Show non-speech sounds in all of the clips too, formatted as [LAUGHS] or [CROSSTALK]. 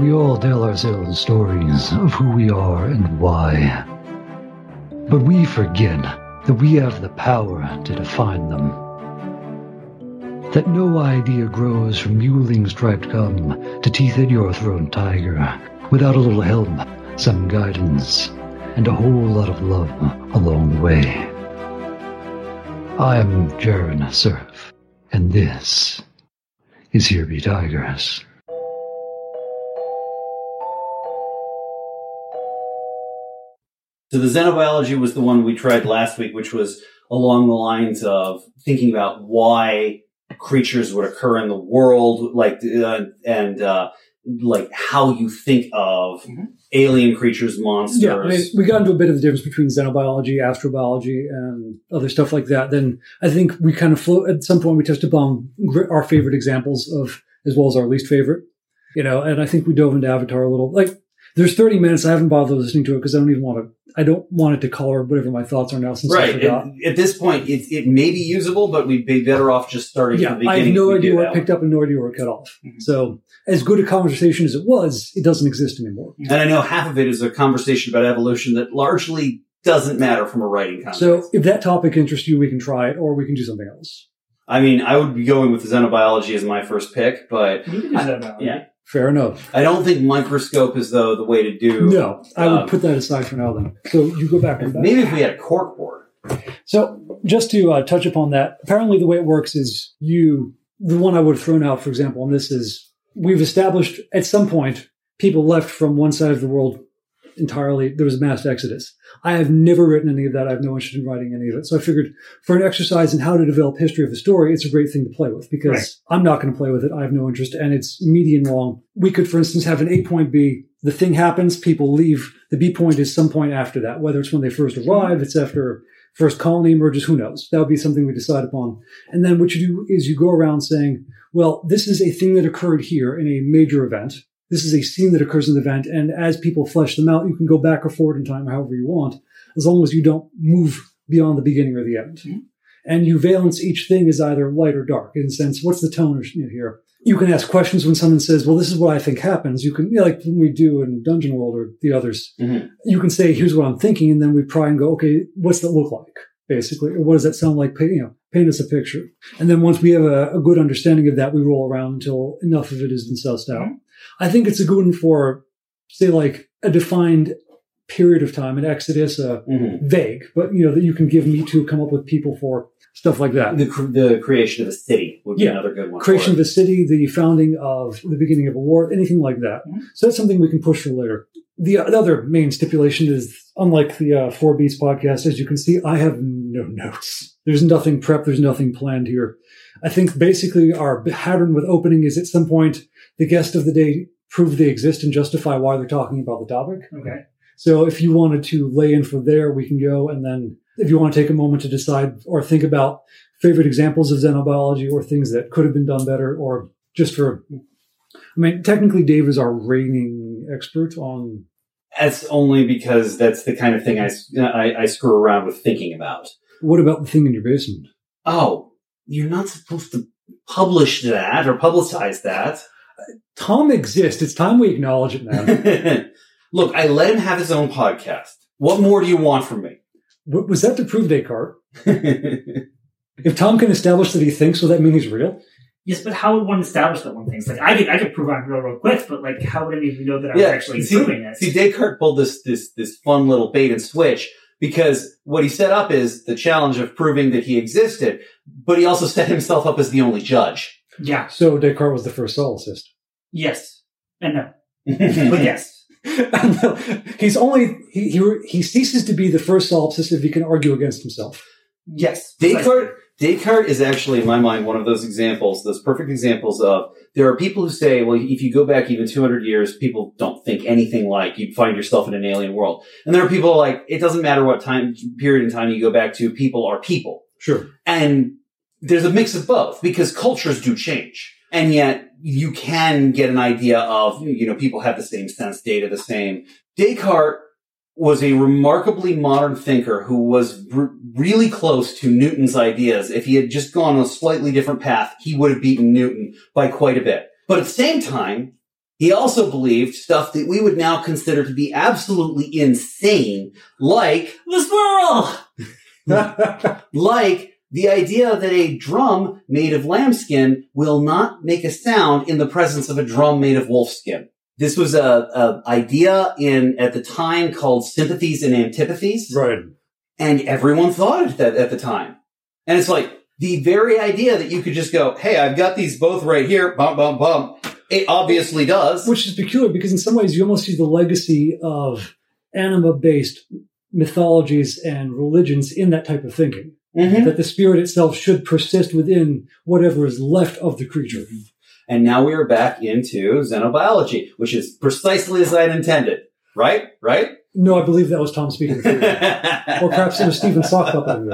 We all tell ourselves stories of who we are and why. But we forget that we have the power to define them. That no idea grows from muling striped gum to teeth at your throat tiger without a little help, some guidance, and a whole lot of love along the way. I'm Jaren Surf, and this is Here Be Tigers. So the xenobiology was the one we tried last week, which was along the lines of thinking about why creatures would occur in the world, like uh, and uh, like how you think of Mhm. alien creatures, monsters. Yeah, I mean, we got into a bit of the difference between xenobiology, astrobiology, and other stuff like that. Then I think we kind of at some point we touched upon our favorite examples of as well as our least favorite. You know, and I think we dove into Avatar a little. Like, there's 30 minutes. I haven't bothered listening to it because I don't even want to. I don't want it to color whatever my thoughts are now since I Right. forgot. At, at this point, it, it may be usable, but we'd be better off just starting Yeah, from the I have no idea do where it picked up and no idea where it cut off. Mhm. So, as good a conversation as it was, it doesn't exist anymore. And I know half of it is a conversation about evolution that largely doesn't matter from a writing context. So, if that topic interests you, we can try it, or we can do something else. I mean, I would be going with xenobiology as my first pick, but You can do that yeah. Fair enough. I don't think microscope is though the way to do. No, I would Um, put that aside for now. Then, so you go back and back. Maybe if we had a cork board. So, just to uh, touch upon that, apparently the way it works is you, the one I would have thrown out, for example, and this is we've established at some point people left from one side of the world entirely. There was a mass exodus. I have never written any of that. I have no interest in writing any of it. So I figured for an exercise in how to develop history of a story, it's a great thing to play with because Right. I'm not going to play with it. I have no interest and it's median long. We could, for instance, have an A point B. The thing happens, people leave. The B point is some point after that, whether it's when they first arrive, it's after first colony emerges, who knows? That would be something we decide upon. And then what you do is you go around saying, well, this is a thing that occurred here in a major event. This is a scene that occurs in the event. And as people flesh them out, you can go back or forward in time, however you want, as long as you don't move beyond the beginning or the end. Mhm. And you valence each thing as either light or dark in the sense, what's the tone here? You can ask questions when someone says, well, this is what I think happens. You can, you know, like when we do in Dungeon World or the others, Mhm. you can say, here's what I'm thinking. And then we try and go, okay, what's that look like? Basically, or what does that sound like? Paint, you know, paint us a picture. And then once we have a, a good understanding of that, we roll around until enough of it has been sussed out. Mhm. I think it's a good one for, say, like a defined period of time, an exodus, uh, Mhm. vague, but you know, that you can give me to come up with people for stuff like that. The, cr- the creation of a city would be Yeah. another good one. Creation of a city, the founding of the beginning of a war, anything like that. Mhm. So that's something we can push for later. The other main stipulation is, unlike the uh, Four Beats podcast, as you can see, I have no notes. There's nothing prepped. There's nothing planned here. I think basically our pattern with opening is at some point the guest of the day prove they exist and justify why they're talking about the topic. Okay. So if you wanted to lay in for there, we can go. And then if you want to take a moment to decide or think about favorite examples of xenobiology or things that could have been done better or just for, I mean, technically Dave is our reigning expert on, That's only because that's the kind of thing I I screw around with thinking about. what about the thing in your basement? Oh, you're not supposed to publish that or publicize that. Tom exists. It's time we acknowledge it, man. [LAUGHS] Look, I let him have his own podcast. What more do you want from me? W- was that to prove Descartes? [LAUGHS] If Tom can establish that he thinks, will that mean he's real? Yes, but how would one establish that one thinks? like I could I could prove I'm real real quick, but like how would any of you know that I was actually see, proving it? see, Descartes pulled this this this fun little bait and switch because what he set up is the challenge of proving that he existed, but he also set himself up as the only judge. yeah. So Descartes was the first solipsist. Yes. And no. [LAUGHS] But yes. he's only he, he he ceases to be the first solipsist if he can argue against himself. Yes. Descartes, Descartes is actually, in my mind, one of those examples, those perfect examples of there are people who say, well, if you go back even 200 years, people don't think anything like you'd find yourself in an alien world. And there are people like, it doesn't matter what time period in time you go back to, people are people. Sure. And there's a mix of both because cultures do change. And yet you can get an idea of, you know, people have the same sense data, the same. Descartes was a remarkably modern thinker who was r- really close to Newton's ideas. If he had just gone a slightly different path, he would have beaten Newton by quite a bit. But at the same time, He also believed stuff that we would now consider to be absolutely insane, like The squirrel! [LAUGHS] like the idea that a drum made of lambskin will not make a sound in the presence of a drum made of wolfskin. This was a, a idea in at the time called sympathies and antipathies, right. and everyone thought it that at the time. And it's like the very idea that you could just go, "Hey, I've got these both right here." Bum bum bum. It obviously does. Which is peculiar because in some ways you almost see the legacy of anima-based mythologies and religions in that type of thinking. Mhm. That the spirit itself should persist within whatever is left of the creature. And now we are back into xenobiology, which is precisely as I had intended. Right? Right? No, I believe that was Tom speaking. [LAUGHS] or perhaps it was Stephen Sockcup. I don't.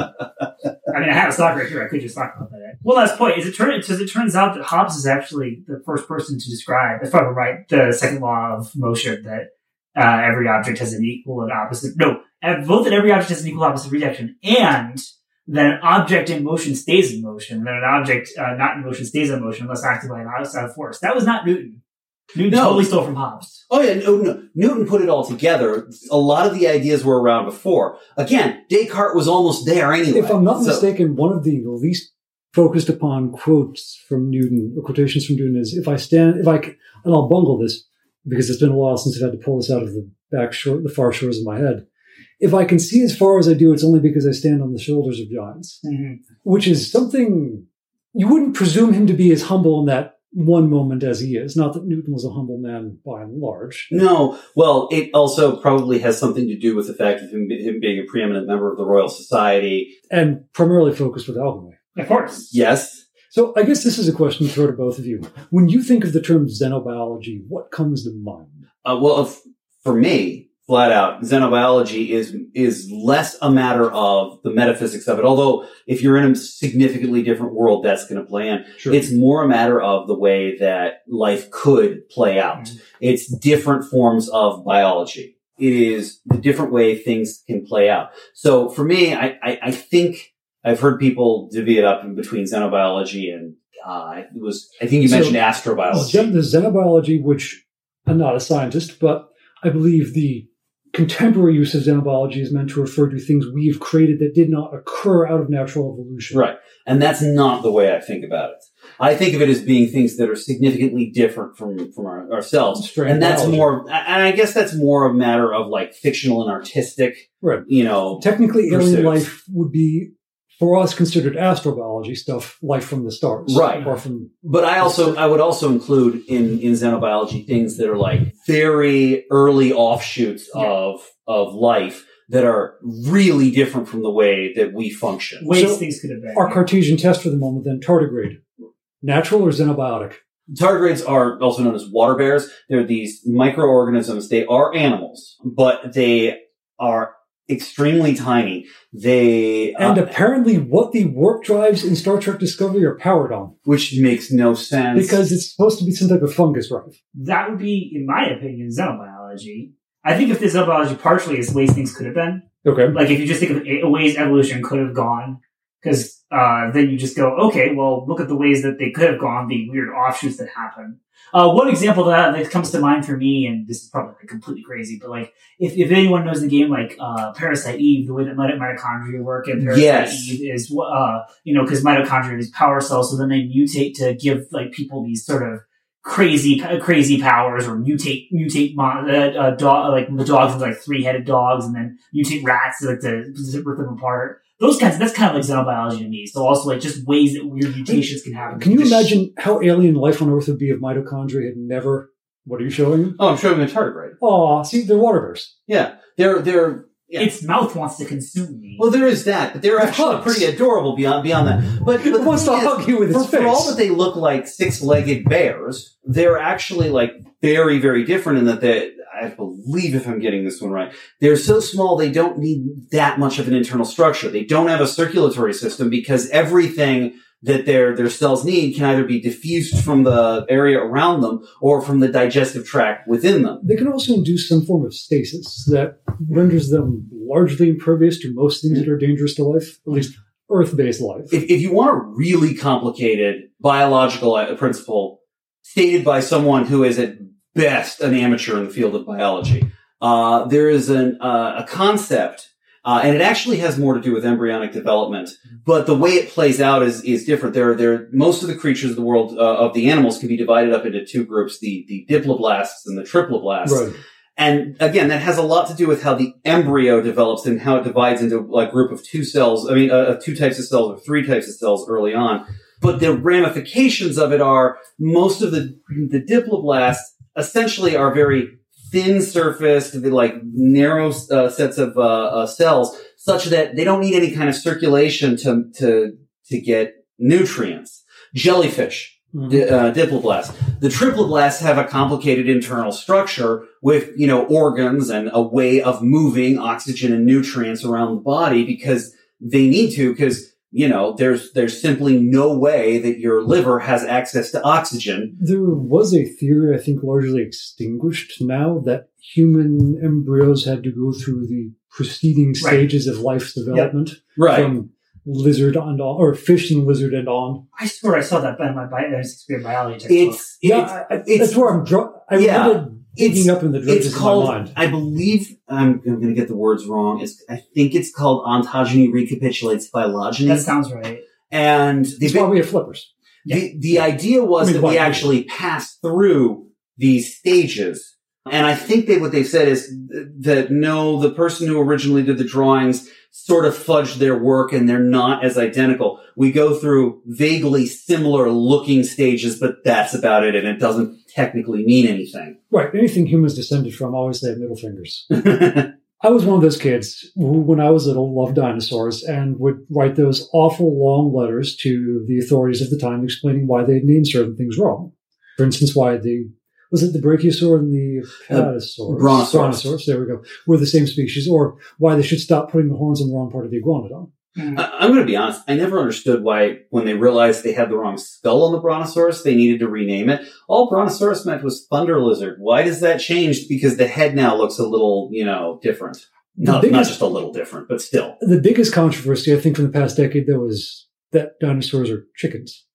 I mean, I have a stock right here. I could just talk about that. One last point is it turn because it turns out that Hobbes is actually the first person to describe, if I'm right, the second law of motion that uh, every object has an equal and opposite. No, both that every object has an equal opposite reaction, and that an object in motion stays in motion, and that an object uh, not in motion stays in motion unless acted by an outside force. That was not Newton. Newton No. totally stole from Hobbes. Oh yeah, no, no. Newton put it all together. A lot of the ideas were around before. Again, Descartes was almost there anyway. If I'm not So- mistaken, one of the least focused upon quotes from Newton or quotations from Newton is if I stand, if I, c- and I'll bungle this because it's been a while since I've had to pull this out of the back shore, the far shores of my head. If I can see as far as I do, it's only because I stand on the shoulders of giants, which is something you wouldn't presume him to be as humble in that one moment as he is. Not that Newton was a humble man by and large. No, well, it also probably has something to do with the fact of him, him being a preeminent member of the Royal Society. And primarily focused with alchemy. Of course. Yes. So I guess this is a question to throw to both of you. When you think of the term xenobiology, what comes to mind? Uh, well, if, for me, flat out, xenobiology is is less a matter of the metaphysics of it. Although, if you're in a significantly different world, that's going to play in. Sure. It's more a matter of the way that life could play out. It's different forms of biology. It is the different way things can play out. So for me, I, I, I think I've heard people divvy it up in between xenobiology and uh, it was. I think you So, mentioned astrobiology. The xenobiology, which I'm not a scientist, but I believe the contemporary use of xenobiology is meant to refer to things we've created that did not occur out of natural evolution. Right. And that's not the way I think about it. I think of it as being things that are significantly different from, from our, ourselves. And that's biology. more, and I guess that's more a matter of like fictional and artistic, Right. you know. Technically, alien life would be, for us, considered astrobiology stuff, life from the stars. Right. Or from, But I also, I would also include in, in xenobiology things that are like very early offshoots Yeah. of, of life that are really different from the way that we function. Ways So, things could have been. our Cartesian test for the moment, then tardigrade. Natural or xenobiotic? Tardigrades are also known as water bears. They're these microorganisms. They are animals, but they are extremely tiny. They, And uh, apparently, what the warp drives in Star Trek Discovery are powered on which makes no sense. because it's supposed to be some type of fungus drive. that would be, in my opinion, xenobiology. I think if this xenobiology partially is ways things could have been, Okay. like if you just think of a- ways evolution could have gone, because uh, then you just go, okay, well, look at the ways that they could have gone, the weird offshoots that happen. Uh, one example of that that comes to mind for me, and this is probably like completely crazy, but like if, if anyone knows the game like uh, Parasite Eve, the way that mitochondria work in Parasite Yes. Eve is uh, you know because mitochondria are these power cells, so then they mutate to give like people these sort of crazy crazy powers or mutate mutate uh, uh, dog like the dogs into like three headed dogs and then mutate rats to like to rip them apart. Those kinds that's kind of like xenobiology to me. So also like just ways that weird mutations can happen. Can you Just- imagine how alien life on Earth would be if mitochondria had never? What are you showing? oh, I'm showing a tardigrade. Oh, see, they're water bears. Yeah, they're they're. Yeah. Its mouth wants to consume me. well, there is that, but they're actually pretty adorable beyond beyond that. But, but [LAUGHS] wants to hug you with for, its for all that they look like six-legged bears, they're actually like very, very different in that they, I believe if I'm getting this one right, they're so small they don't need that much of an internal structure. They don't have a circulatory system because everything that their, their cells need can either be diffused from the area around them or from the digestive tract within them. They can also induce some form of stasis that renders them largely impervious to most things that are dangerous to life, at least Earth-based life. if, if you want a really complicated biological uh, principle stated by someone who is at best an amateur in the field of biology. Uh, there is an, uh, a concept, uh, and it actually has more to do with embryonic development, but the way it plays out is, is different. There, there, most of the creatures of the world, uh, of the animals can be divided up into two groups, the, the diploblasts and the triploblasts. Right. And again, that has a lot to do with how the embryo develops and how it divides into a group of two cells. I mean, uh, two types of cells or three types of cells early on. But the ramifications of it are most of the the diploblasts essentially are very thin surface, surfaced, like narrow uh, sets of uh, uh, cells, such that they don't need any kind of circulation to to to get nutrients. Jellyfish Mhm. di- uh, diploblasts. The triploblasts have a complicated internal structure with, you know, organs and a way of moving oxygen and nutrients around the body because they need to, because, you know, there's, there's simply no way that your liver has access to oxygen. There was a theory, I think, largely extinguished now that human embryos had to go through the preceding Right. stages of life's development from lizard on on, or fish and lizard and on. I swear I saw that in my bi- there's Shakespeare biology textbook. It's, Yeah, it's, I, I, it's- that's where I'm. Dro- I Yeah, remember digging it's- up in the dredges it's of called, my mind. I believe, I'm, I'm going to get the words wrong. It's, I think it's called ontogeny recapitulates phylogeny. that sounds right. and the That's why we have flippers. The, the idea was I mean, that we actually passed through these stages. And I think they, what they've said is th- that no, the person who originally did the drawings sort of fudged their work and they're not as identical. We go through vaguely similar looking stages, but that's about it. And it doesn't technically mean anything. Right. Anything humans descended from always they have middle fingers. [LAUGHS] I was one of those kids who, when I was little, loved dinosaurs and would write those awful long letters to the authorities of the time explaining why they'd named certain things wrong. For instance, why the was it the brachiosaur and the uh, apatosaurus? brontosaurus. Brontosaurus, there we go. Were the same species, or why they should stop putting the horns on the wrong part of the iguanodon. Hmm. I- I'm going to be honest. I never understood why, when they realized they had the wrong skull on the brontosaurus, they needed to rename it. All brontosaurus meant was thunder lizard. Why does that change? Because the head now looks a little, you know, different. The Not, not just a little different, but still. The biggest controversy, I think, from the past decade, though, is that dinosaurs are chickens.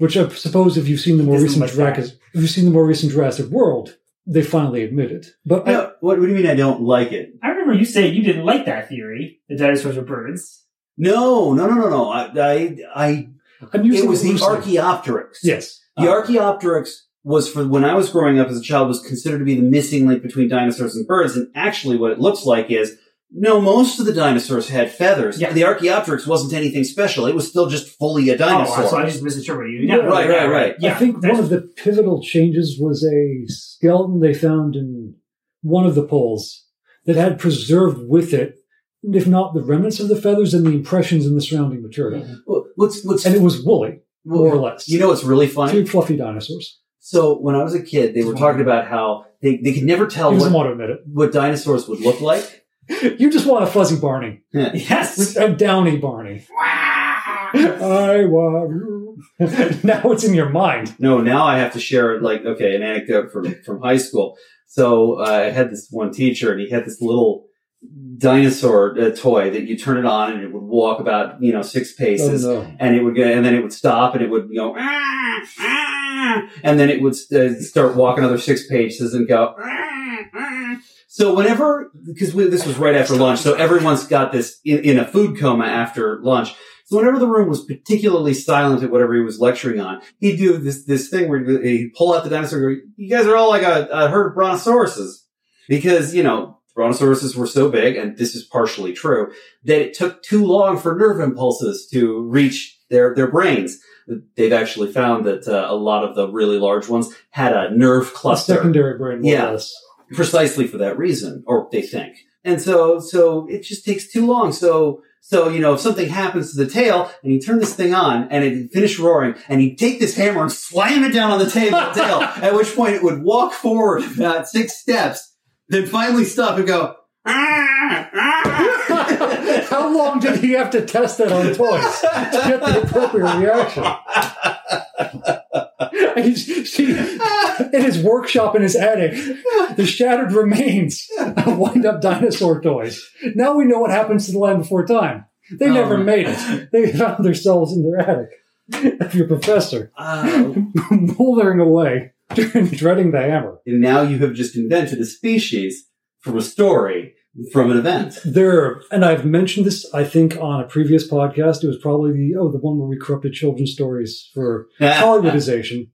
Which I suppose, if you've seen the more Doesn't recent like Jurassic, if you've seen the more recent Jurassic World, they finally admit it. But I, what, what do you mean I don't like it? I remember you saying you didn't like that theory. The dinosaurs were birds. No, no, no, no, no. I, I, I I'm using it was the. Archaeopteryx. Yes. The Uh, Archaeopteryx was for when I was growing up as a child was considered to be the missing link between dinosaurs and birds. And actually what it looks like is no, most of the dinosaurs had feathers. Yeah. The Archaeopteryx wasn't anything special. It was still just fully a oh, dinosaur. Oh, so I just misinterpreted you. Yeah, right, right, right. Yeah, I think one of the pivotal changes was a skeleton they found in one of the poles that had preserved with it, if not the remnants of the feathers and the impressions in the surrounding material. Mm-hmm. Well, What's what's And it was woolly, more or less. you know what's really funny? two fluffy dinosaurs. So when I was a kid, they were talking about how they, they could never tell what, want to admit what dinosaurs would look like. It. You just want a fuzzy Barney, Yes. a downy Barney. I want you. [LAUGHS] now it's in your mind. No, now I have to share like okay, an anecdote from from high school. So uh, I had this one teacher, and he had this little dinosaur uh, toy that you turn it on, and it would walk about you know six paces, Oh, no. and it would go, and then it would stop, and it would go, "Ah, ah," and then it would uh, start walking another six paces and go. "Ah, ah." So whenever, because this was right after lunch, so everyone's got this in, in a food coma after lunch. So whenever the room was particularly silent at whatever he was lecturing on, he'd do this this thing where he'd pull out the dinosaur. And go, you guys are all like a, a herd of brontosauruses, because you know brontosauruses were so big, and this is partially true, that it took too long for nerve impulses to reach their their brains. They've actually found that uh, a lot of the really large ones had a nerve A cluster secondary brain, Yeah. less. Precisely for that reason, or they think. And so, so it just takes too long. So, so, you know, if something happens to the tail and you turn this thing on and it finished roaring and you take this hammer and slam it down on the table, tail, [LAUGHS] at which point it would walk forward about six steps, then finally stop and go, "Ah, ah." How long did he have to test that on toys to get the appropriate reaction? [LAUGHS] [LAUGHS] He's, see, in his workshop in his attic, the shattered remains of wind up dinosaur toys. Now we know what happens to the land before time. They Oh, never made it. They found themselves in their attic. of your professor [LAUGHS] Uh, moldering away, [LAUGHS] dreading the hammer. and now you have just invented a species from a story from an event. There, and I've mentioned this, I think, on a previous podcast. It was probably the oh, the one where we corrupted children's stories for Hollywoodization.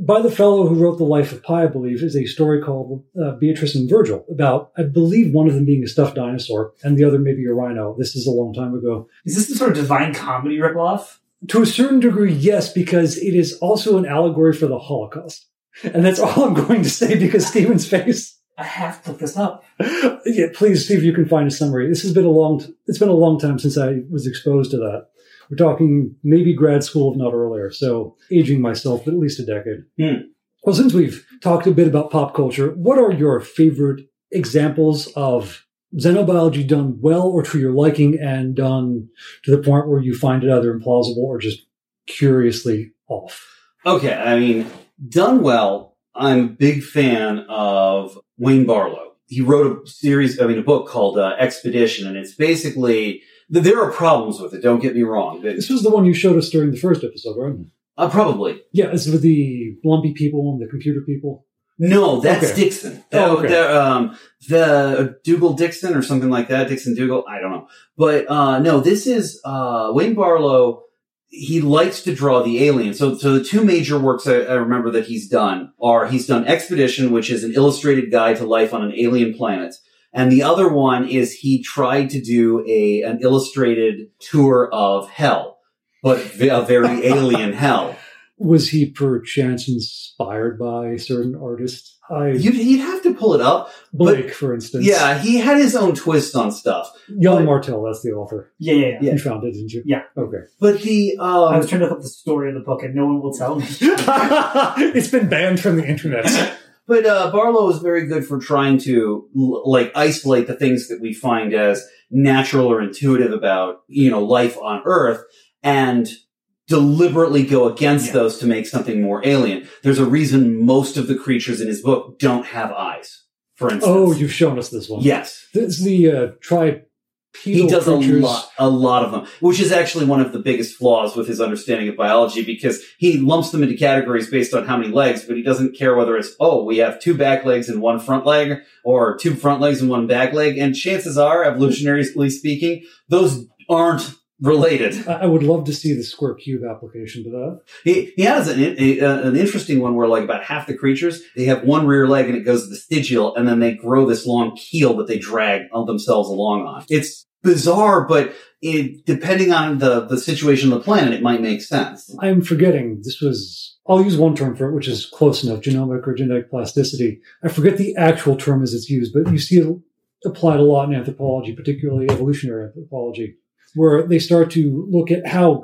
By the fellow who wrote The Life of Pi, I believe, is a story called uh, Beatrice and Virgil about, I believe, one of them being a stuffed dinosaur and the other maybe a rhino. This is a long time ago. Is this some sort of divine comedy ripoff? To a certain degree, yes, because it is also an allegory for the Holocaust. And that's all I'm going to say because Stephen's face. I have to look this up. yeah, please see if you can find a summary. This has been a long, it's been a long time since I was exposed to that. We're talking maybe grad school, if not earlier. So aging myself at least a decade. Hmm. Well, since we've talked a bit about pop culture, what are your favorite examples of xenobiology done well or to your liking and done to the point where you find it either implausible or just curiously off? Okay, I mean, done well. I'm a big fan of Wayne Barlowe. He wrote a series, I mean, a book called uh, Expedition, and it's basically there are problems with it. Don't get me wrong. This was the one you showed us during the first episode, right? uh, probably Yeah, it's with the lumpy people and the computer people. no. That's Okay. Dixon. Oh, okay. The, um, the Dougal Dixon or something like that. Dixon Dougal. I don't know. But uh, no, this is uh, Wayne Barlowe. He likes to draw the alien. So, so the two major works I, I remember that he's done are he's done Expedition, which is an illustrated guide to life on an alien planet. And the other one is he tried to do a, an illustrated tour of hell, but a very [LAUGHS] alien hell. Was he perchance inspired by a certain artist? I You'd, you'd have to pull it up. Blake, for instance. Yeah, he had his own twist on stuff. Young but- Martel, that's the author. Yeah, yeah, yeah. Yeah. You found it, didn't you? Yeah. Okay. But the, I was um, trying to look up the story of the book, and no one will tell me. [LAUGHS] it's been banned from the internet. [LAUGHS] but, uh, Barlowe is very good for trying to, like, isolate the things that we find as natural or intuitive about, you know, life on Earth and deliberately go against Yeah. those to make something more alien. There's a reason most of the creatures in his book don't have eyes, for instance. oh, you've shown us this one. Yes. This is the uh, tripedal He does a lot, a lot of them, which is actually one of the biggest flaws with his understanding of biology because he lumps them into categories based on how many legs, but he doesn't care whether it's, oh, we have two back legs and one front leg or two front legs and one back leg. And chances are, evolutionarily speaking, those aren't related. I would love to see the square cube application to that. He, he has an, a, an interesting one where like about half the creatures, they have one rear leg and it goes vestigial and then they grow this long keel that they drag themselves along on. It's bizarre, but it, depending on the, the situation of the planet, it might make sense. I'm forgetting this was. I'll use one term for it, which is close enough: genomic or genetic plasticity. I forget the actual term as it's used, but you see it applied a lot in anthropology, particularly evolutionary anthropology, where they start to look at how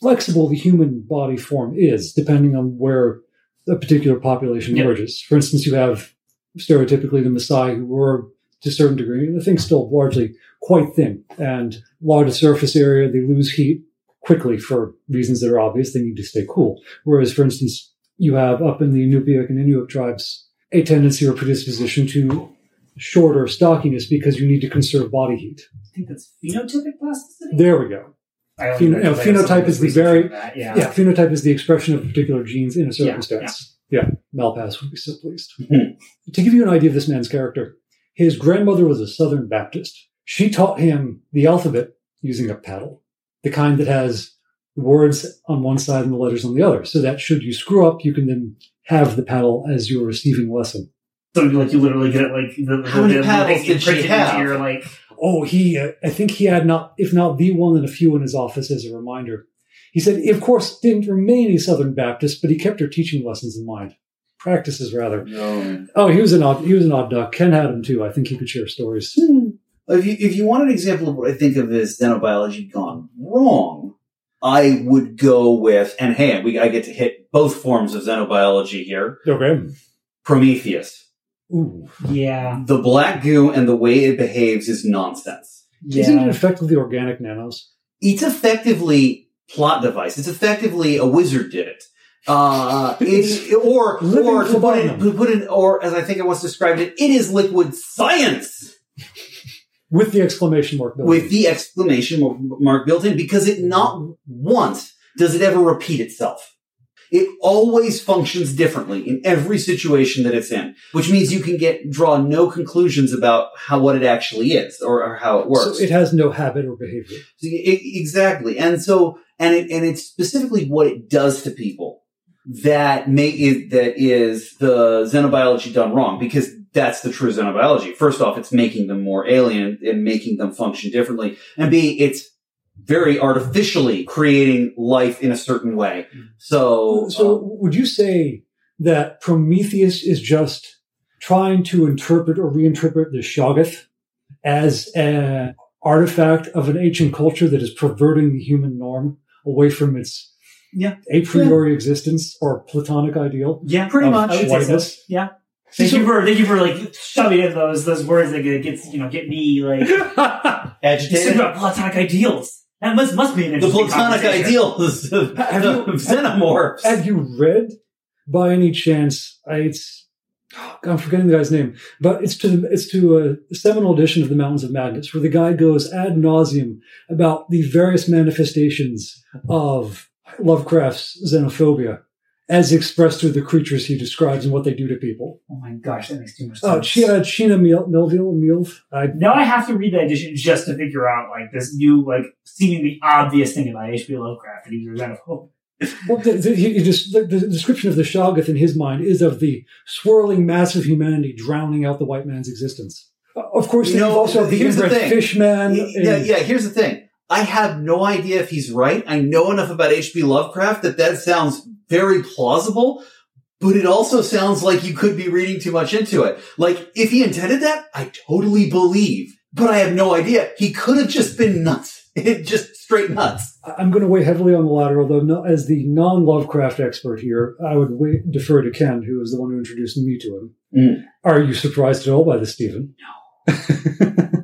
flexible the human body form is, depending on where a particular population Yeah. emerges. For instance, you have stereotypically the Maasai, who were to a certain degree, the thing's still largely quite thin and large surface area. They lose heat quickly for reasons that are obvious. They need to stay cool. Whereas, for instance, you have up in the Inupiaq and Inuit tribes a tendency or predisposition to shorter stockiness because you need to conserve body heat. I think that's phenotypic plasticity. There we go. I only Pheno- know you know, because I have phenotype is the very- yeah. Yeah, phenotype is the expression of particular genes in a Yeah, circumstance. Yeah, Malpass would be so pleased. Mhm. to give you an idea of this man's character, his grandmother was a Southern Baptist. She taught him the alphabet using a paddle, the kind that has words on one side and the letters on the other, so that should you screw up, you can then have the paddle as your receiving lesson. So like you literally get it like the, the, How many the, the paddles thing did she have? into your like Oh, he, uh, I think he had not, if not the one, then a few in his office as a reminder. He said, he, of course, didn't remain a Southern Baptist, but he kept her teaching lessons in mind. Practices, rather. No. Oh, he was an odd, he was an odd duck. Ken had him too. I think he could share stories. If you, if you want an example of what I think of as xenobiology gone wrong, I would go with, and hey, we, I get to hit both forms of xenobiology here. Okay. Prometheus. Ooh. yeah The black goo and the way it behaves is nonsense. Yeah. Isn't it effectively organic nanos? It's effectively plot device. It's effectively a wizard did it. Uh, [LAUGHS] it's, or, or to put it, to put it, or as I think I once described it, it is liquid science With the exclamation mark. built with in. the exclamation mark built in because it not once does it ever repeat itself? It always functions differently in every situation that it's in, which means you can get draw no conclusions about how what it actually is or, or how it works. So it has no habit or behavior. So, e- exactly, and so and it and it's specifically what it does to people that may is, that is the xenobiology done wrong because that's the true xenobiology. First off, it's making them more alien and making them function differently, and B, it's very artificially creating life in a certain way. So, So um, would you say that Prometheus is just trying to interpret or reinterpret the Shoggoth as an artifact of an ancient culture that is perverting the human norm away from its Yeah. a priori existence or platonic ideal? Yeah, Pretty much. I would say so. Yeah. Thank So- you for thank you for like shoving in those those words that get gets you know get me like [LAUGHS] you said agitated. about platonic ideals. That must must be an The interesting platonic conversation. ideals of, [LAUGHS] Have you- [LAUGHS] xenomorphs. Have you read by any chance? I, it's oh, [GASPS] God, I'm forgetting the guy's name, but it's to the, it's to uh, a seminal edition of the Mountains of Madness, where the guy goes ad nauseum about the various manifestations of Lovecraft's xenophobia, as expressed through the creatures he describes and what they do to people. Oh my gosh, that makes too much Oh, sense. Ch- uh, China Mil- Melville, Milv. I, now I have to read that edition just to figure out like this new like seemingly obvious thing about H.P. Lovecraft that he was a xenophobe. well, the, the, he he just, the, the description of the Shoggoth in his mind is of the swirling mass of humanity drowning out the white man's existence. Uh, of course, You you know, also have the here's the thing. fish man. yeah, and- yeah. Here's the thing. I have no idea if he's right. I know enough about H.P. Lovecraft that that sounds very plausible, but it also sounds like you could be reading too much into it. Like, if he intended that, I totally believe, but I have no idea. He could have just been nuts. [LAUGHS] It just straight nuts. I- I'm going to weigh heavily on the latter, although no, as the non-Lovecraft expert here, I would weigh, defer to Ken, who is the one who introduced me to him. Mm. Are you surprised at all by this, Stephen? [LAUGHS]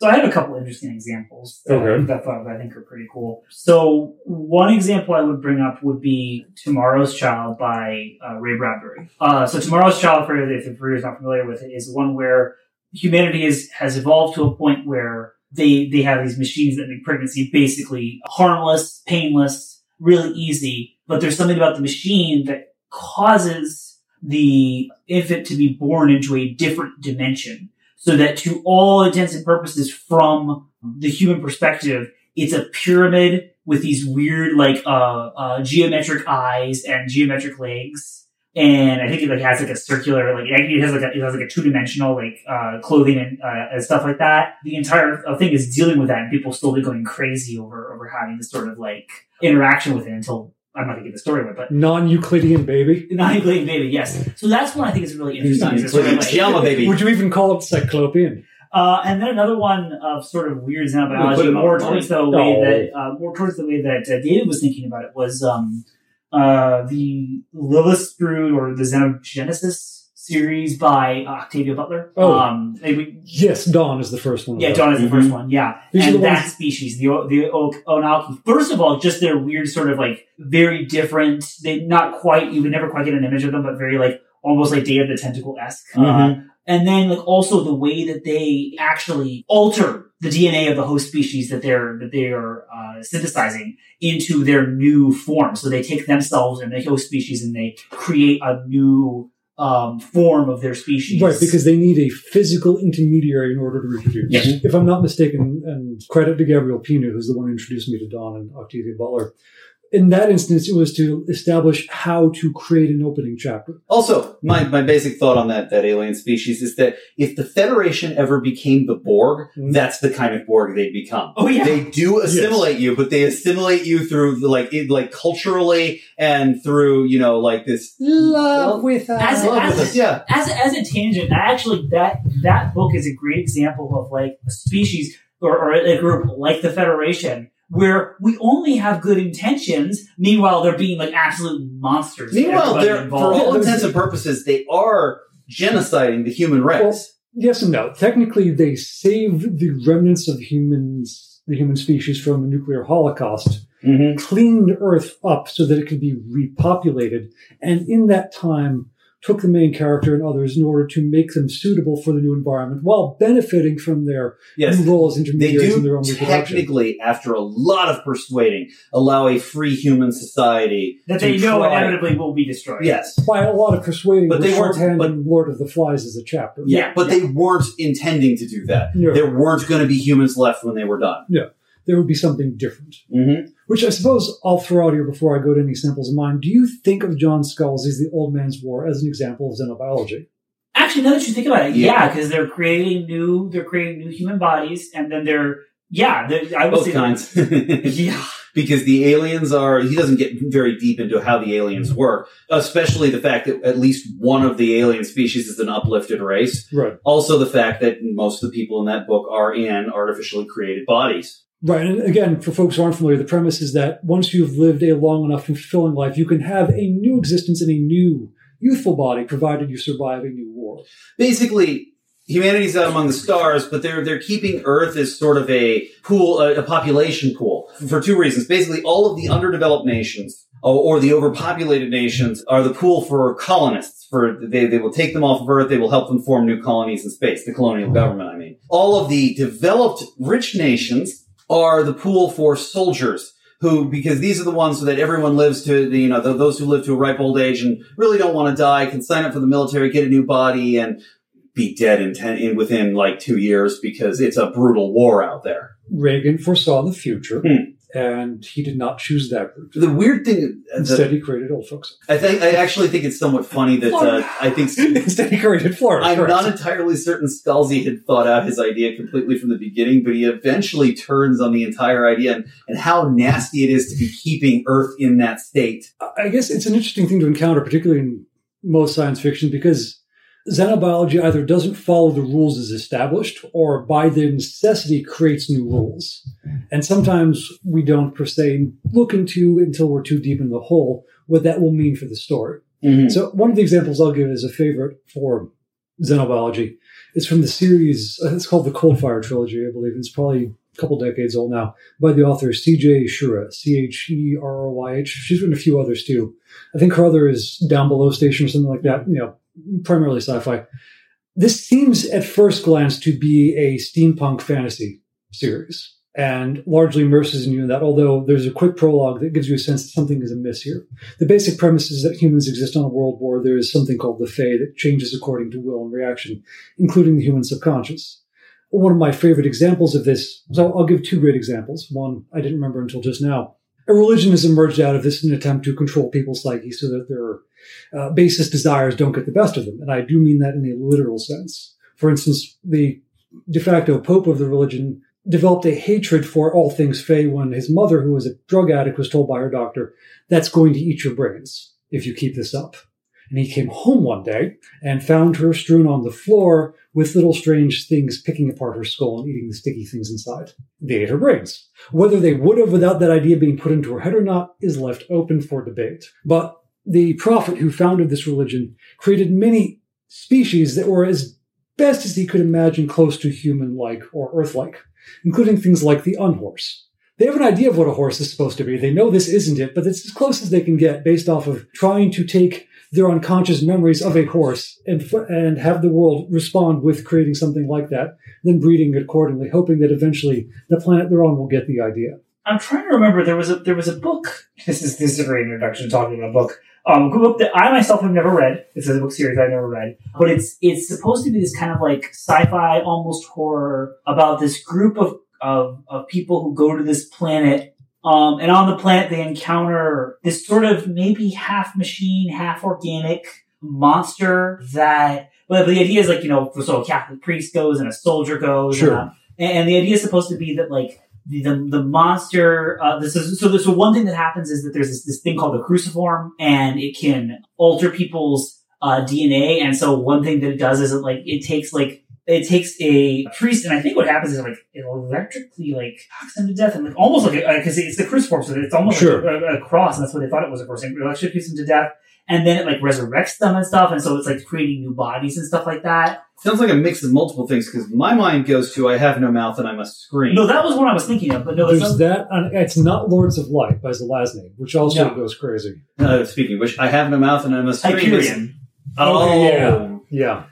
So I have a couple interesting examples that, Okay. that, that I think are pretty cool. So one example I would bring up would be Tomorrow's Child by uh, Ray Bradbury. Uh, so Tomorrow's Child, for if the reader's not familiar with it, is one where humanity is, has evolved to a point where they they have these machines that make pregnancy basically harmless, painless, really easy. But there's something about the machine that causes the infant to be born into a different dimension so that to all intents and purposes from the human perspective it's a pyramid with these weird like uh, uh geometric eyes and geometric legs. And i think it like has like a circular like it has like a, it has like a two-dimensional like uh clothing and, uh, and stuff like that. The entire thing is dealing with that and people slowly going crazy over over having this sort of like interaction with it until i'm not gonna get the story of it but Non-Euclidean baby? non-Euclidean baby yes so that's one i think is really interesting is it's sort of like- Yama baby. Would you even call it Cyclopean? Uh, and then another one of sort of weird Put xenobiology, it more towards mine. the way No. that uh, more towards the way that uh, David was thinking about it was um, uh, the Lilith Brood or the Xenogenesis series by uh, Octavia Butler. Oh. Um, they would- Yes, Dawn is the first one. yeah. Dawn is the Mhm. first one. Yeah, These and that ones- species, the the Oankali. First of all, just their weird sort of like very different. They not quite. You would never quite get an image of them, but very like almost like Day of the Tentacle esque. Uh, Mhm. and then like also the way that they actually alter the DNA of the host species that they're that they are uh, synthesizing into their new form. So they take themselves and the host species and they create a new um, form of their species. Right, because they need a physical intermediary in order to reproduce. Yes. If I'm not mistaken, and credit to Gabriel Pina, who's the one who introduced me to Dawn and Octavia Butler. In that instance, it was to establish how to create an opening chapter. Also, my, my basic thought on that, that alien species is that if the Federation ever became the Borg, Mhm. that's the kind of Borg they'd become. oh yeah, They do assimilate you, but they assimilate you through like, it, like culturally and through, you know, like this Love with As- love as- with us. Yeah. as as a tangent, actually that that book is a great example of like a species or, or a group like the Federation where we only have good intentions. Meanwhile, they're being like absolute monsters. Meanwhile, they're, for all intents and purposes, they are genociding the human race. Yes and no. Technically, they saved the remnants of humans, the human species, from a nuclear holocaust, mm-hmm. cleaned Earth up so that it could be repopulated, and in that time, took the main character and others in order to make them suitable for the new environment while benefiting from their Yes. new role as They intermediaries in their own do reproduction. technically, after a lot of persuading, allow a free human society That they know try- inevitably will be destroyed. Yes. By a lot of persuading, But but they they weren't- shorthanding Lord of the Flies as a chapter. Yeah, Yeah, but yeah. they weren't intending to do that. No. There weren't going to be humans left when they were done. No, There would be something different. Mm-hmm. Which I suppose I'll throw out here before I go to any samples of mine. Do you think of John Scalzi's The Old Man's War as an example of xenobiology? Actually, now that you think about it, Yeah. yeah, because they're creating new, they're creating new human bodies, and then they're, yeah, they're, I would Both say, kinds. [LAUGHS] yeah, [LAUGHS] because the aliens are he doesn't get very deep into how the aliens work especially the fact that at least one of the alien species is an uplifted race Right. also the fact that most of the people in that book are in artificially created bodies Right. And again, for folks who aren't familiar, the premise is that once you've lived a long enough fulfilling life, you can have a new existence in a new, youthful body, provided you survive a new war. basically humanity's out among the stars but they're they're keeping earth as sort of a pool a, a population pool for two reasons basically all of the underdeveloped nations or, or the overpopulated nations are the pool for colonists for they, they will take them off of earth they will help them form new colonies in space the colonial government i mean all of the developed rich nations are the pool for soldiers who because these are the ones so that everyone lives to you know those who live to a ripe old age and really don't want to die can sign up for the military get a new body and be dead in, ten, in within like two years because it's a brutal war out there. Reagan foresaw the future, Hmm. And he did not choose that route. The weird thing, Instead, the, he created old folks. I think I actually think it's somewhat funny that uh, I think [LAUGHS] Instead, he created Florida. I'm correct. not entirely certain Scalzi had thought out his idea completely from the beginning, but he eventually turns on the entire idea and, and how nasty it is to be keeping Earth in that state. I guess it's an interesting thing to encounter, particularly in most science fiction, because xenobiology either doesn't follow the rules as established or by the necessity creates new rules. And sometimes we don't per se look into until we're too deep in the hole what that will mean for the story. So one of the examples I'll give as a favorite for xenobiology is from the series, uh, it's called the Cold Fire Trilogy, I believe. It's probably a couple decades old now, by the author C.J. Cherryh, C-H-E-R-O-Y-H. She's written a few others too. I think her other is Down Below Station or something like that, you know, primarily sci-fi. This seems at first glance to be a steampunk fantasy series and largely immerses you in that, although there's a quick prologue that gives you a sense that something is amiss here. The basic premise is that humans exist on a world where there is something called the Fae that changes according to will and reaction, including the human subconscious. One of my favorite examples of this, so I'll give two great examples. One I didn't remember until just now. A religion has emerged out of this in an attempt to control people's psyche so that their uh, basest desires don't get the best of them. And I do mean that in a literal sense. For instance, the de facto pope of the religion developed a hatred for all things Fae when his mother, who was a drug addict, was told by her doctor, that's going to eat your brains if you keep this up. And he came home one day and found her strewn on the floor with little strange things picking apart her skull and eating the sticky things inside. They ate her brains. Whether they would have without that idea being put into her head or not is left open for debate. But the prophet who founded this religion created many species that were as best as he could imagine close to human like or earth like, including things like the unhorse. They have an idea of what a horse is supposed to be. They know this isn't it, but it's as close as they can get based off of trying to take their unconscious memories of a horse and and have the world respond with creating something like that, then breeding it accordingly, hoping that eventually the planet they're on will get the idea. I'm trying to remember. There was a there was a book. [LAUGHS] This is this is a great introduction talking about a book. Um, a book that I myself have never read. It's a book series I've never read, but it's it's supposed to be this kind of like sci-fi, almost horror about this group of of, of people who go to this planet. Um, and on the planet, they encounter this sort of maybe half machine, half organic monster that. Well, the idea is like you know, so a Catholic priest goes and a soldier goes, Sure. and, uh, and, and the idea is supposed to be that like the the, the monster. Uh, this is so. There's so one thing that happens is that there's this, this thing called the cruciform, and it can alter people's uh, DNA. And so one thing that it does is it like it takes like it takes a priest, and I think what happens is like it electrically like knocks them to death, and like almost like because it's the cruciform, so it's almost Sure. like a, a cross, and that's what they thought it was at first. It electrocutes them to death, and then it like resurrects them and stuff, and so it's like creating new bodies and stuff like that. Sounds like a mix of multiple things because my mind goes to I have no mouth and I must scream. No, that was what I was thinking of, but no, it's There's that. And it's not Lords of Light by Zelazny, which also No. goes crazy. Uh, speaking of which, I have no mouth and I must scream. is- Hyperion. Okay, yeah. Yeah.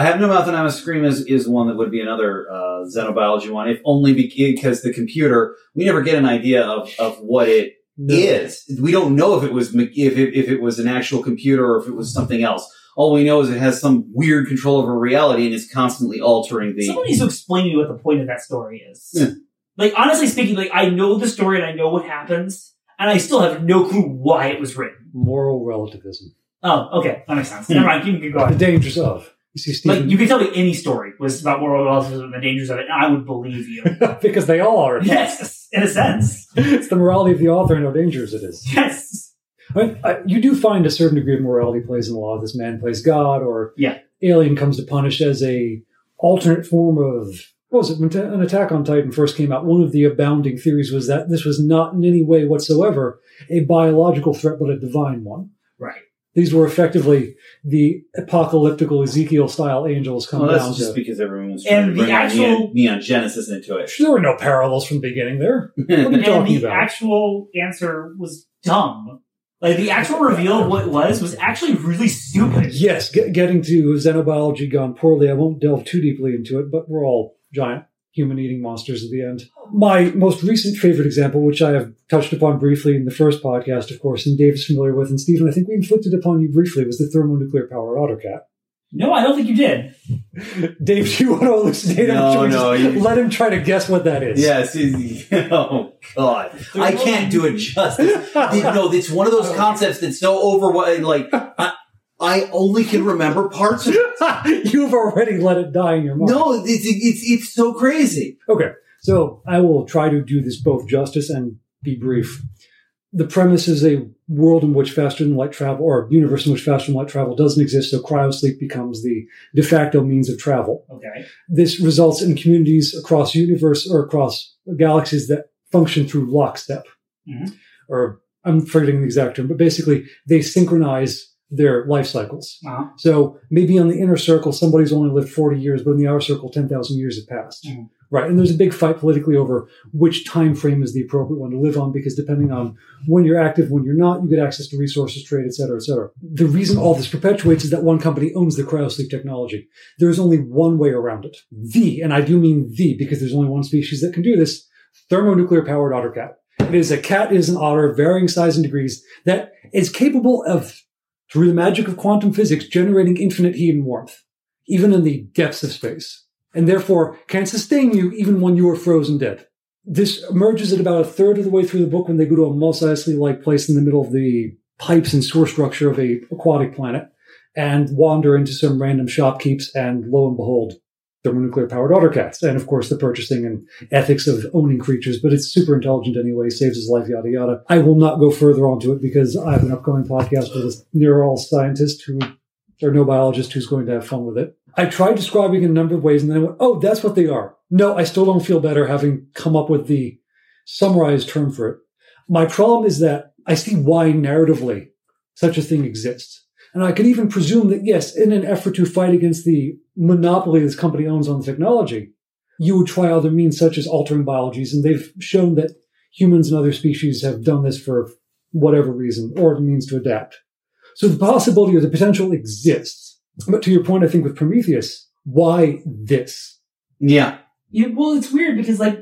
I have no mouth and I must scream is, is one that would be another uh, xenobiology one, if only because the computer, we never get an idea of, of what it No. is. We don't know if it was me- if it, if it was an actual computer or if it was something else. All we know is it has some weird control over reality and is constantly altering the. Someone needs to explain to me what the point of that story is. Yeah. Like honestly speaking, like I know the story and I know what happens, and I still have no clue why it was written. Moral relativism. Oh, okay, that makes sense. Never mind, you can keep The dangers of. You see, Like you could tell me any story was about moral relativism and the dangers of it, and I would believe you. [LAUGHS] because they all are. yes, in a sense. It's the morality of the author and how dangerous it is. Yes. I mean, I, you do find a certain degree of morality plays in a lot of this. Man plays God, or Yeah. Alien comes to punish as a alternate form of. What was it? When Ta- an Attack on Titan first came out, one of the abounding theories was that this was not in any way whatsoever a biological threat, but a divine one. Right. These were effectively the apocalyptical Ezekiel style angels come well, down that's just to. because everyone was trying And to the bring on actual- Neon, Neon Genesis into it. There were no parallels from the beginning there. What are you And talking the about? actual answer was dumb. Like the actual reveal of what it was was actually really stupid. Yes, get, getting to xenobiology gone poorly. I won't delve too deeply into it, but we're all giant human eating monsters at the end. My most recent favorite example, which I have touched upon briefly in the first podcast, of course, and Dave is familiar with, and Stephen, I think we inflicted upon you briefly, was the thermonuclear powered autocat. No, I don't think you did. [LAUGHS] Dave, do you want to elucidate him? No, Should we no, just you- [LAUGHS] let him try to guess what that is. Yes. it- [LAUGHS] oh God, I can't do it justice. no, it's one of those oh. concepts that's so over. Like I, I only can remember parts of it. You've already let it die in your mind. No, it's it's it's so crazy. Okay, so I will try to do this both justice and be brief. The premise is a world in which faster than light travel, or universe in which faster than light travel doesn't exist, so cryosleep becomes the de facto means of travel. Okay. This results in communities across universe or across galaxies that function through lockstep. Mhm. Or I'm forgetting the exact term, but basically they synchronize their life cycles. Uh-huh. So maybe on the inner circle, somebody's only lived 40 years, but in the outer circle, 10,000 years have passed. Mhm. Right. And there's a big fight politically over which time frame is the appropriate one to live on, because depending on when you're active, when you're not, you get access to resources, trade, et cetera, et cetera. The reason all this perpetuates is that one company owns the cryosleep technology. There is only one way around it. The, and I do mean the, because there's only one species that can do this, thermonuclear powered otter cat. It is a cat is an otter varying size and degrees that is capable of, through the magic of quantum physics, generating infinite heat and warmth, even in the depths of space, and therefore can sustain you even when you are frozen dead. This emerges at about a third of the way through the book when they go to a Mos Eisley-like place in the middle of the pipes and sewer structure of a aquatic planet and wander into some random shopkeeps and lo and behold, thermonuclear powered otter cats. And of course the purchasing and ethics of owning creatures, but it's super intelligent anyway, saves his life, yada yada. I will not go further onto it because I have an upcoming podcast with a neural scientist who or no biologist who's going to have fun with it. I tried describing in a number of ways and then I went, oh, that's what they are. No, I still don't feel better having come up with the summarized term for it. My problem is that I see why narratively such a thing exists. And I can even presume that, yes, in an effort to fight against the monopoly this company owns on the technology, you would try other means such as altering biologies. And they've shown that humans and other species have done this for whatever reason or means to adapt. So the possibility or the potential exists. But to your point, I think with Prometheus, why this? Yeah. You, well, it's weird because like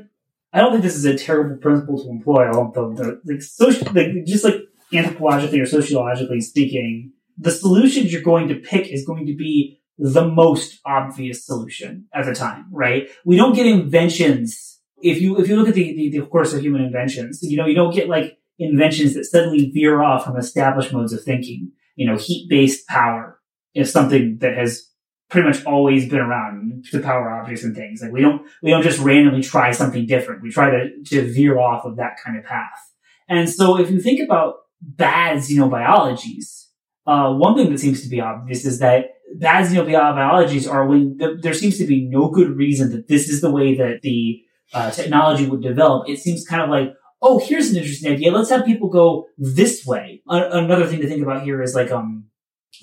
I don't think this is a terrible principle to employ. Although the like social, like, just like anthropologically or sociologically speaking, the solutions you're going to pick is going to be the most obvious solution at the time, right? We don't get inventions. If you if you look at the, the, the course of human inventions, you know you don't get like inventions that suddenly veer off from established modes of thinking. You know, heat based power is something that has pretty much always been around to power objects and things. Like we don't we don't just randomly try something different. We try to to veer off of that kind of path. And so if you think about bad xenobiologies, uh, one thing that seems to be obvious is that bad xenobiologies are when th- there seems to be no good reason that this is the way that the uh, technology would develop. It seems kind of like, oh, here's an interesting idea. Let's have people go this way. A- another thing to think about here is like, um,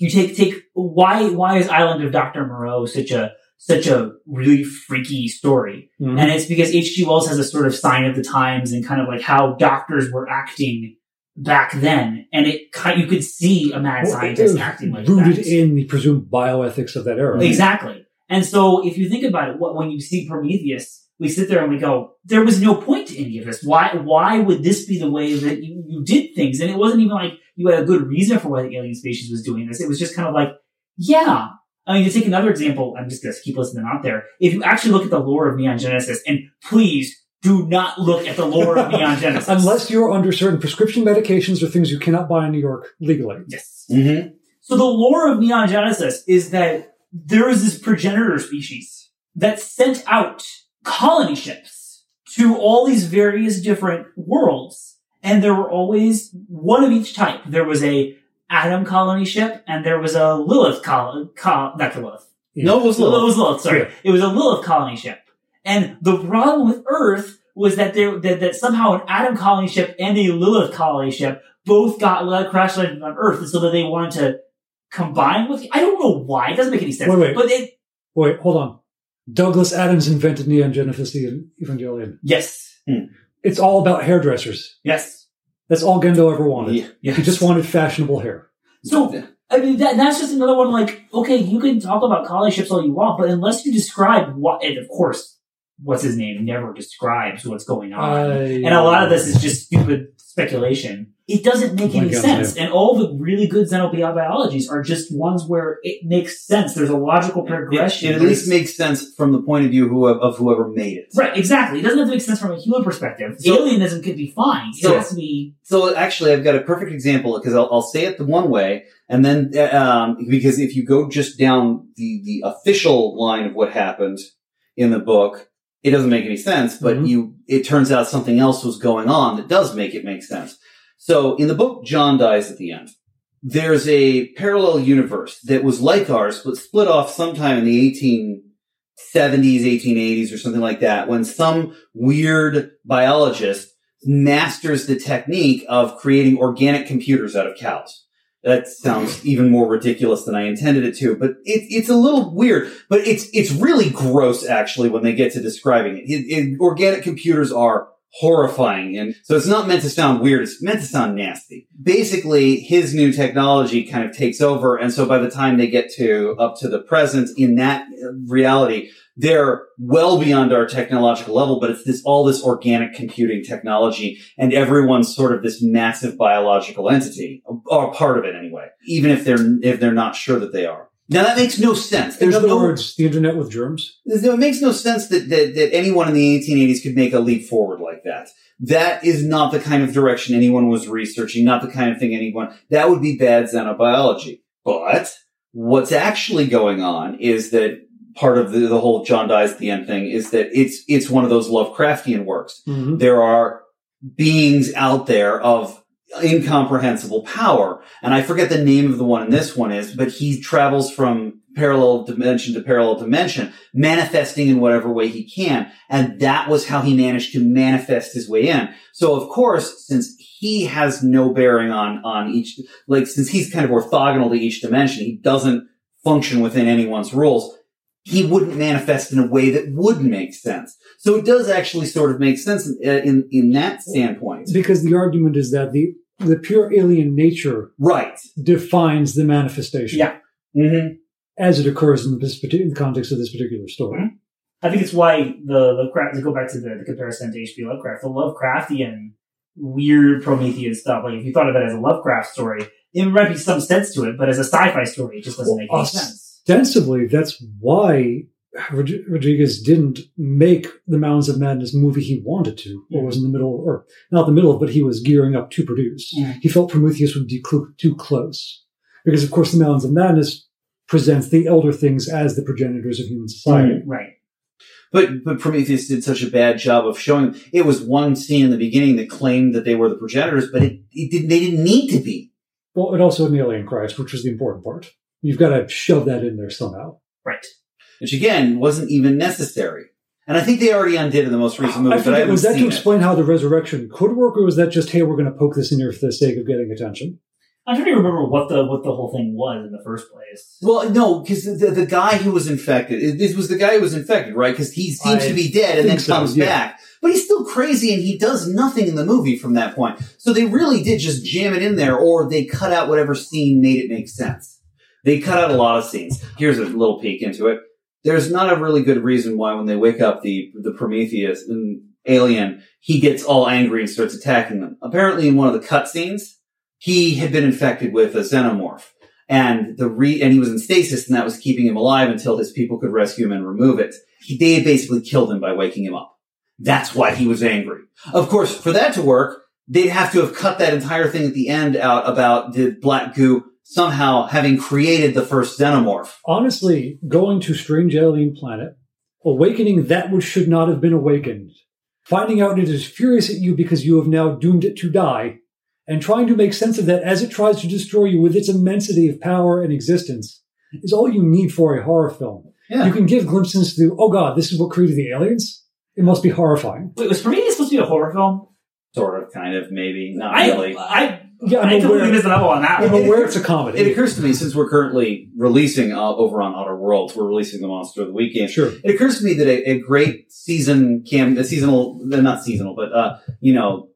you take take why why is Island of Doctor Moreau such a such a really freaky story? Mm-hmm. And it's because H.G. Wells has a sort of sign of the times and kind of like how doctors were acting back then, and it you could see a mad Well, scientist acting like rooted that. in the presumed bioethics of that era. Exactly. And so if you think about it, what, when you see Prometheus, we sit there and we go, there was no point to any of this. Why, why would this be the way that you, you did things? And it wasn't even like you had a good reason for why the alien species was doing this. It was just kind of like, yeah. I mean, to take another example, I'm just going to keep listening out there. If you actually look at the lore of Neon Genesis, and please do not look at the lore of Neon [LAUGHS] Genesis. Unless you're under certain prescription medications or things you cannot buy in New York legally. Yes. Mm-hmm. So the lore of Neon Genesis is that there is this progenitor species that sent out colony ships to all these various different worlds. And there were always one of each type. There was a Adam colony ship and there was a Lilith colony, col- not Lilith. No, it was Lilith. It was Lilith, sorry. Yeah. It was a Lilith colony ship. And the problem with Earth was that there, that, that somehow an Adam colony ship and a Lilith colony ship both got le- crash landed on Earth, and so that they wanted to combine with. I don't know why. It doesn't make any sense. Wait, wait. But it, Wait, hold on. Douglas Adams invented Neon Genesis Evangelion. yes, hmm. It's all about hairdressers. yes. That's all Gendo ever wanted. Yeah. yes. He just wanted fashionable hair. So I mean, that, that's just another one. Like, okay, you can talk about colony ships all you want, but unless you describe what, and of course, what's his name never describes what's going on. I- and a lot of this is just stupid speculation. It doesn't make any Blank on sense. And all the really good xenobiologies are just ones where it makes sense. There's a logical progression. it at least makes sense from the point of view who, of whoever made it. right, exactly. It doesn't have to make sense from a human perspective. So- Alienism could be fine. It So- has to be. So actually, I've got a perfect example because I'll, I'll say it the one way, and then uh, um, because if you go just down the the official line of what happened in the book, it doesn't make any sense. But Mhm. you, it turns out something else was going on that does make it make sense. So in the book, John dies at the end. There's a parallel universe that was like ours, but split off sometime in the 1870s, 1880s, or something like that, when some weird biologist masters the technique of creating organic computers out of cows. That sounds even more ridiculous than I intended it to, but it, it's a little weird, but it's, it's really gross actually when they get to describing it. It- it- Organic computers are horrifying. And so it's not meant to sound weird. It's meant to sound nasty. Basically, his new technology kind of takes over. And so by the time they get to up to the present in that reality, they're well beyond our technological level, but it's this, all this organic computing technology and everyone's sort of this massive biological entity or part of it anyway, even if they're, if they're not sure that they are. Now that makes no sense. In There's other no, words, the internet with germs. no- it makes no sense that, that, that anyone in the 1880s could make a leap forward like that. That is not the kind of direction anyone was researching, not the kind of thing anyone, that would be bad xenobiology. But what's actually going on is that part of the, the whole John dies at the end thing is that it's, it's one of those Lovecraftian works Mhm. there are beings out there of incomprehensible power. And I forget the name of the one in this one is, but he travels from parallel dimension to parallel dimension, manifesting in whatever way he can. And that was how he managed to manifest his way in. So of course, since he has no bearing on, on each, like, since he's kind of orthogonal to each dimension, he doesn't function within anyone's rules. He wouldn't manifest in a way that would make sense. So it does actually sort of make sense in, uh, in, in that standpoint. Because the argument is that the the pure alien nature Right. defines the manifestation Yeah. Mm-hmm. as it occurs in this in the context of this particular story. I think it's why the Lovecraft, to go back to the, the comparison to H.P. Lovecraft, the Lovecraftian weird Promethean stuff, like if you thought of it as a Lovecraft story, it might be some sense to it, but as a sci-fi story, it just doesn't make any Well, sense. Ostensibly, that's why Rodriguez didn't make the Mountains of Madness movie he wanted to, or was in the middle, of, or not the middle, but he was gearing up to produce. Mhm. He felt Prometheus would be too close. Because, of course, the Mountains of Madness presents the elder things as the progenitors of human society. Right. But, but Prometheus did such a bad job of showing it was one scene in the beginning that claimed that they were the progenitors, but it, it didn't, they didn't need to be. Well, and also an alien Christ, which was the important part. You've got to shove that in there somehow. Right. Which again, wasn't even necessary. And I think they already undid in the most recent movie, I but I was that seen to it. explain how the resurrection could work, or was that just, hey, we're going to poke this in here for the sake of getting attention? I'm trying to remember what the what the whole thing was in the first place. Well, no, because the, the guy who was infected, this was the guy who was infected, right? Because he seems I to be dead and then so, comes yeah. back. But he's still crazy and he does nothing in the movie from that point. So they really did just jam it in there or they cut out whatever scene made it make sense. They cut out a lot of scenes. Here's a little peek into it. There's not a really good reason why when they wake up the, the Prometheus and alien, he gets all angry and starts attacking them. Apparently in one of the cutscenes, he had been infected with a xenomorph and the re and he was in stasis and that was keeping him alive until his people could rescue him and remove it. He, they basically killed him by waking him up. That's why he was angry. Of course, for that to work, they'd have to have cut that entire thing at the end out about the black goo somehow having created the first xenomorph. Honestly, going to strange alien planet, awakening that which should not have been awakened, finding out it is furious at you because you have now doomed it to die, and trying to make sense of that as it tries to destroy you with its immensity of power and existence is all you need for a horror film. Yeah. You can give glimpses to, oh god, this is what created the aliens. It must be horrifying. Wait, was for Prometheus supposed to be a horror film? Sort of, kind of, maybe, not I really. I Yeah, I I'm completely aware. missed the level on that I'm one. aware it's a comedy. It occurs to me, since we're currently releasing uh, over on Outer Worlds, we're releasing the Monster of the Week game. Sure. It occurs to me that a, a great season cam, a seasonal, uh, not seasonal, but, uh, you know,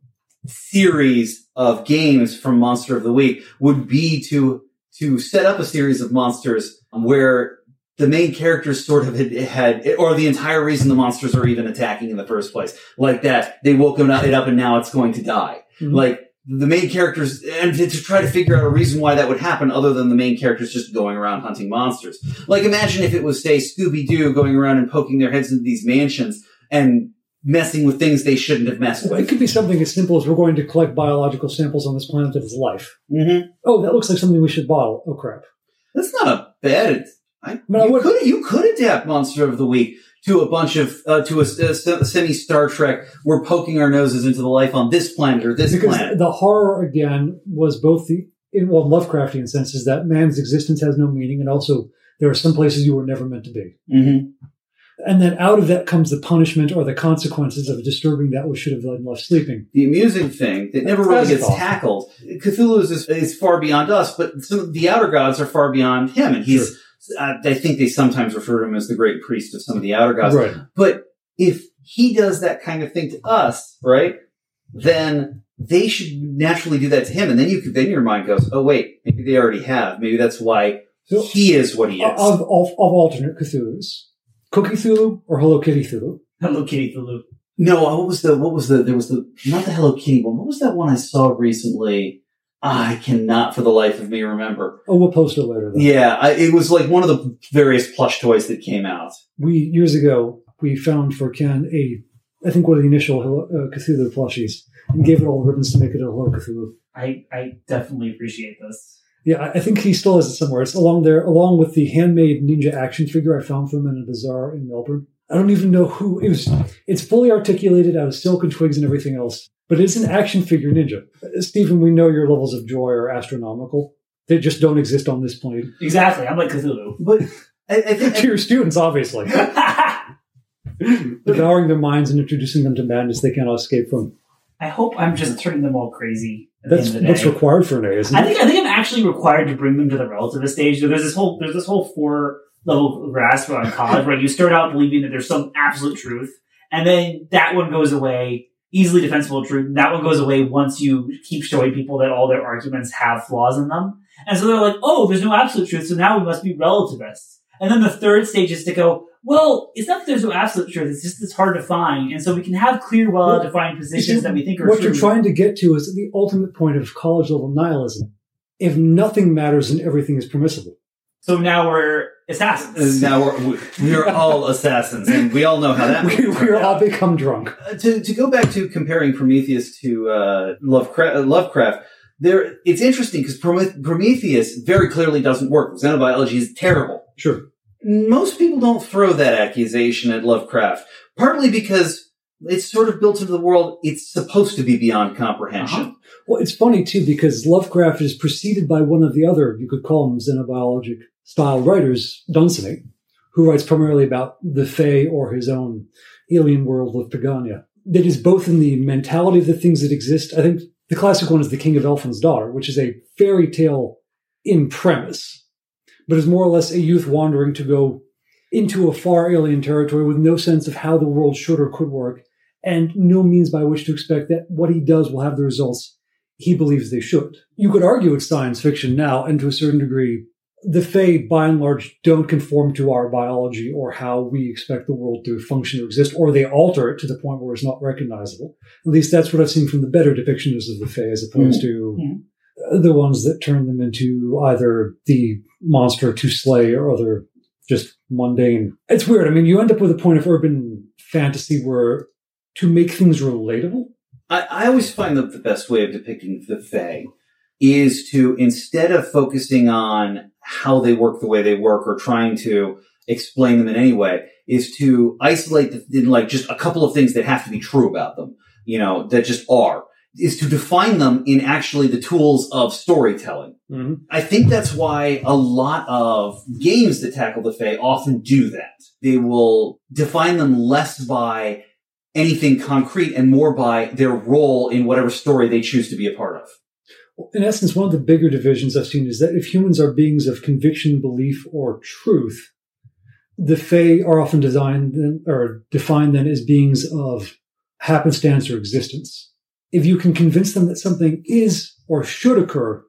series of games from Monster of the Week would be to, to set up a series of monsters where the main characters sort of had, had, or the entire reason the monsters are even attacking in the first place. Like that, they woke it up and now it's going to die. Mhm. Like, the main characters, and to, try to figure out a reason why that would happen other than the main characters just going around hunting monsters. Like imagine if it was, say, Scooby-Doo going around and poking their heads into these mansions and messing with things they shouldn't have messed Well, it could be something as simple as we're going to collect biological samples on this planet that is life. Mm-hmm. Oh, that looks like something we should bottle. Oh crap. That's not a bad. I, But I you would- could you could adapt Monster of the Week to a bunch of uh, to a, a semi Star Trek. We're poking our noses into the life on this planet or this because planet. the horror again was both the in well Lovecraftian senses that man's existence has no meaning, and also there are some places you were never meant to be. mm-hmm. And then out of that comes the punishment or the consequences of disturbing that which should have been left sleeping. the amusing thing that never really gets awesome. tackled. Cthulhu is, is far beyond us, but some the outer gods are far beyond him, and he's. Uh, I think they sometimes refer to him as the great priest of some of the outer gods. Right. But if he does that kind of thing to us, right, then they should naturally do that to him, and then you could, then your mind goes, oh wait, maybe they already have. Maybe that's why So he is what he is. of, of, of alternate Cthulhu's, Cookie Cthulhu or Hello Kitty Cthulhu. Hello Kitty Cthulhu. No, what was the what was the there was the not the Hello Kitty one. What was that one I saw recently? I cannot for the life of me remember. Oh, we'll post it later. Though. Yeah, I, it was like one of the various plush toys that came out. We years ago we found for Ken a, I think one of the initial Hello, uh, Cthulhu plushies, and gave it all the ribbons to make it a Hello Cthulhu. I, I definitely appreciate this. Yeah, I- I think he still has it somewhere. It's along there, along with the handmade ninja action figure I found from him in a bazaar in Melbourne. I don't even know who it was. It's fully articulated out of silk and twigs and everything else, but it's an action figure ninja. Uh, Stephen, we know your levels of joy are astronomical. They just don't exist on this plane. Exactly. I'm like Cthulhu. But I, I think [LAUGHS] to your students, obviously, [LAUGHS] devouring their minds and introducing them to madness they cannot escape from. I hope I'm just turning them all crazy. That's end of the what's required for an A, isn't I it? think I think I'm actually required to bring them to the relativist stage. There's this whole there's this whole four level grasp on college right? you start out believing that there's some absolute truth, and then that one goes away, easily defensible truth. That one goes away once you keep showing people that all their arguments have flaws in them, and so they're like, oh, there's no absolute truth, so now we must be relativists. And then the third stage is to go, well, it's not that there's no absolute truth; it's just it's hard to find, and so we can have clear, well-defined positions that we think are what true. you're trying to get to is the ultimate point of college level nihilism. If nothing matters and everything is permissible. so now we're assassins. now we're we're all assassins, and we all know how that. [LAUGHS] We, we are all become drunk. Uh, to to go back to comparing Prometheus to uh, Lovecraft, uh, Lovecraft, there it's interesting because Prometheus very clearly doesn't work. Xenobiology is terrible. Sure. Most people don't throw that accusation at Lovecraft, partly because it's sort of built into the world. It's supposed to be beyond comprehension. Uh-huh. Well, it's funny too because Lovecraft is preceded by one of the other, you could call them xenobiologic style writers, Dunsany, who writes primarily about the Fae or his own alien world of Pegāna. That is both in the mentality of the things that exist. I think The classic one is The King of Elfland's Daughter, which is a fairy tale in premise, but is more or less a youth wandering to go into a far alien territory with no sense of how the world should or could work, and no means by which to expect that what he does will have the results he believes they should. You could argue it's science fiction now, and to a certain degree, the Fae, by and large, don't conform to our biology or how we expect the world to function or exist, or they alter it to the point where it's not recognizable. At least that's what I've seen from the better depictions of the Fae, as opposed to Mhm. the ones that turn them into either the monster to slay or other just mundane. It's weird. I mean, you end up with a point of urban fantasy where to make things relatable, I, I always find that the best way of depicting the Fae is to instead of focusing on how they work the way they work or trying to explain them in any way, is to isolate the, in like just a couple of things that have to be true about them, you know, that just are, is to define them in actually the tools of storytelling. Mm-hmm. I think that's why a lot of games that tackle the Fae often do that. They will define them less by anything concrete and more by their role in whatever story they choose to be a part of. In essence, one of the bigger divisions I've seen is that if humans are beings of conviction, belief, or truth, the Fae are often designed or defined then as beings of happenstance or existence. If you can convince them that something is or should occur,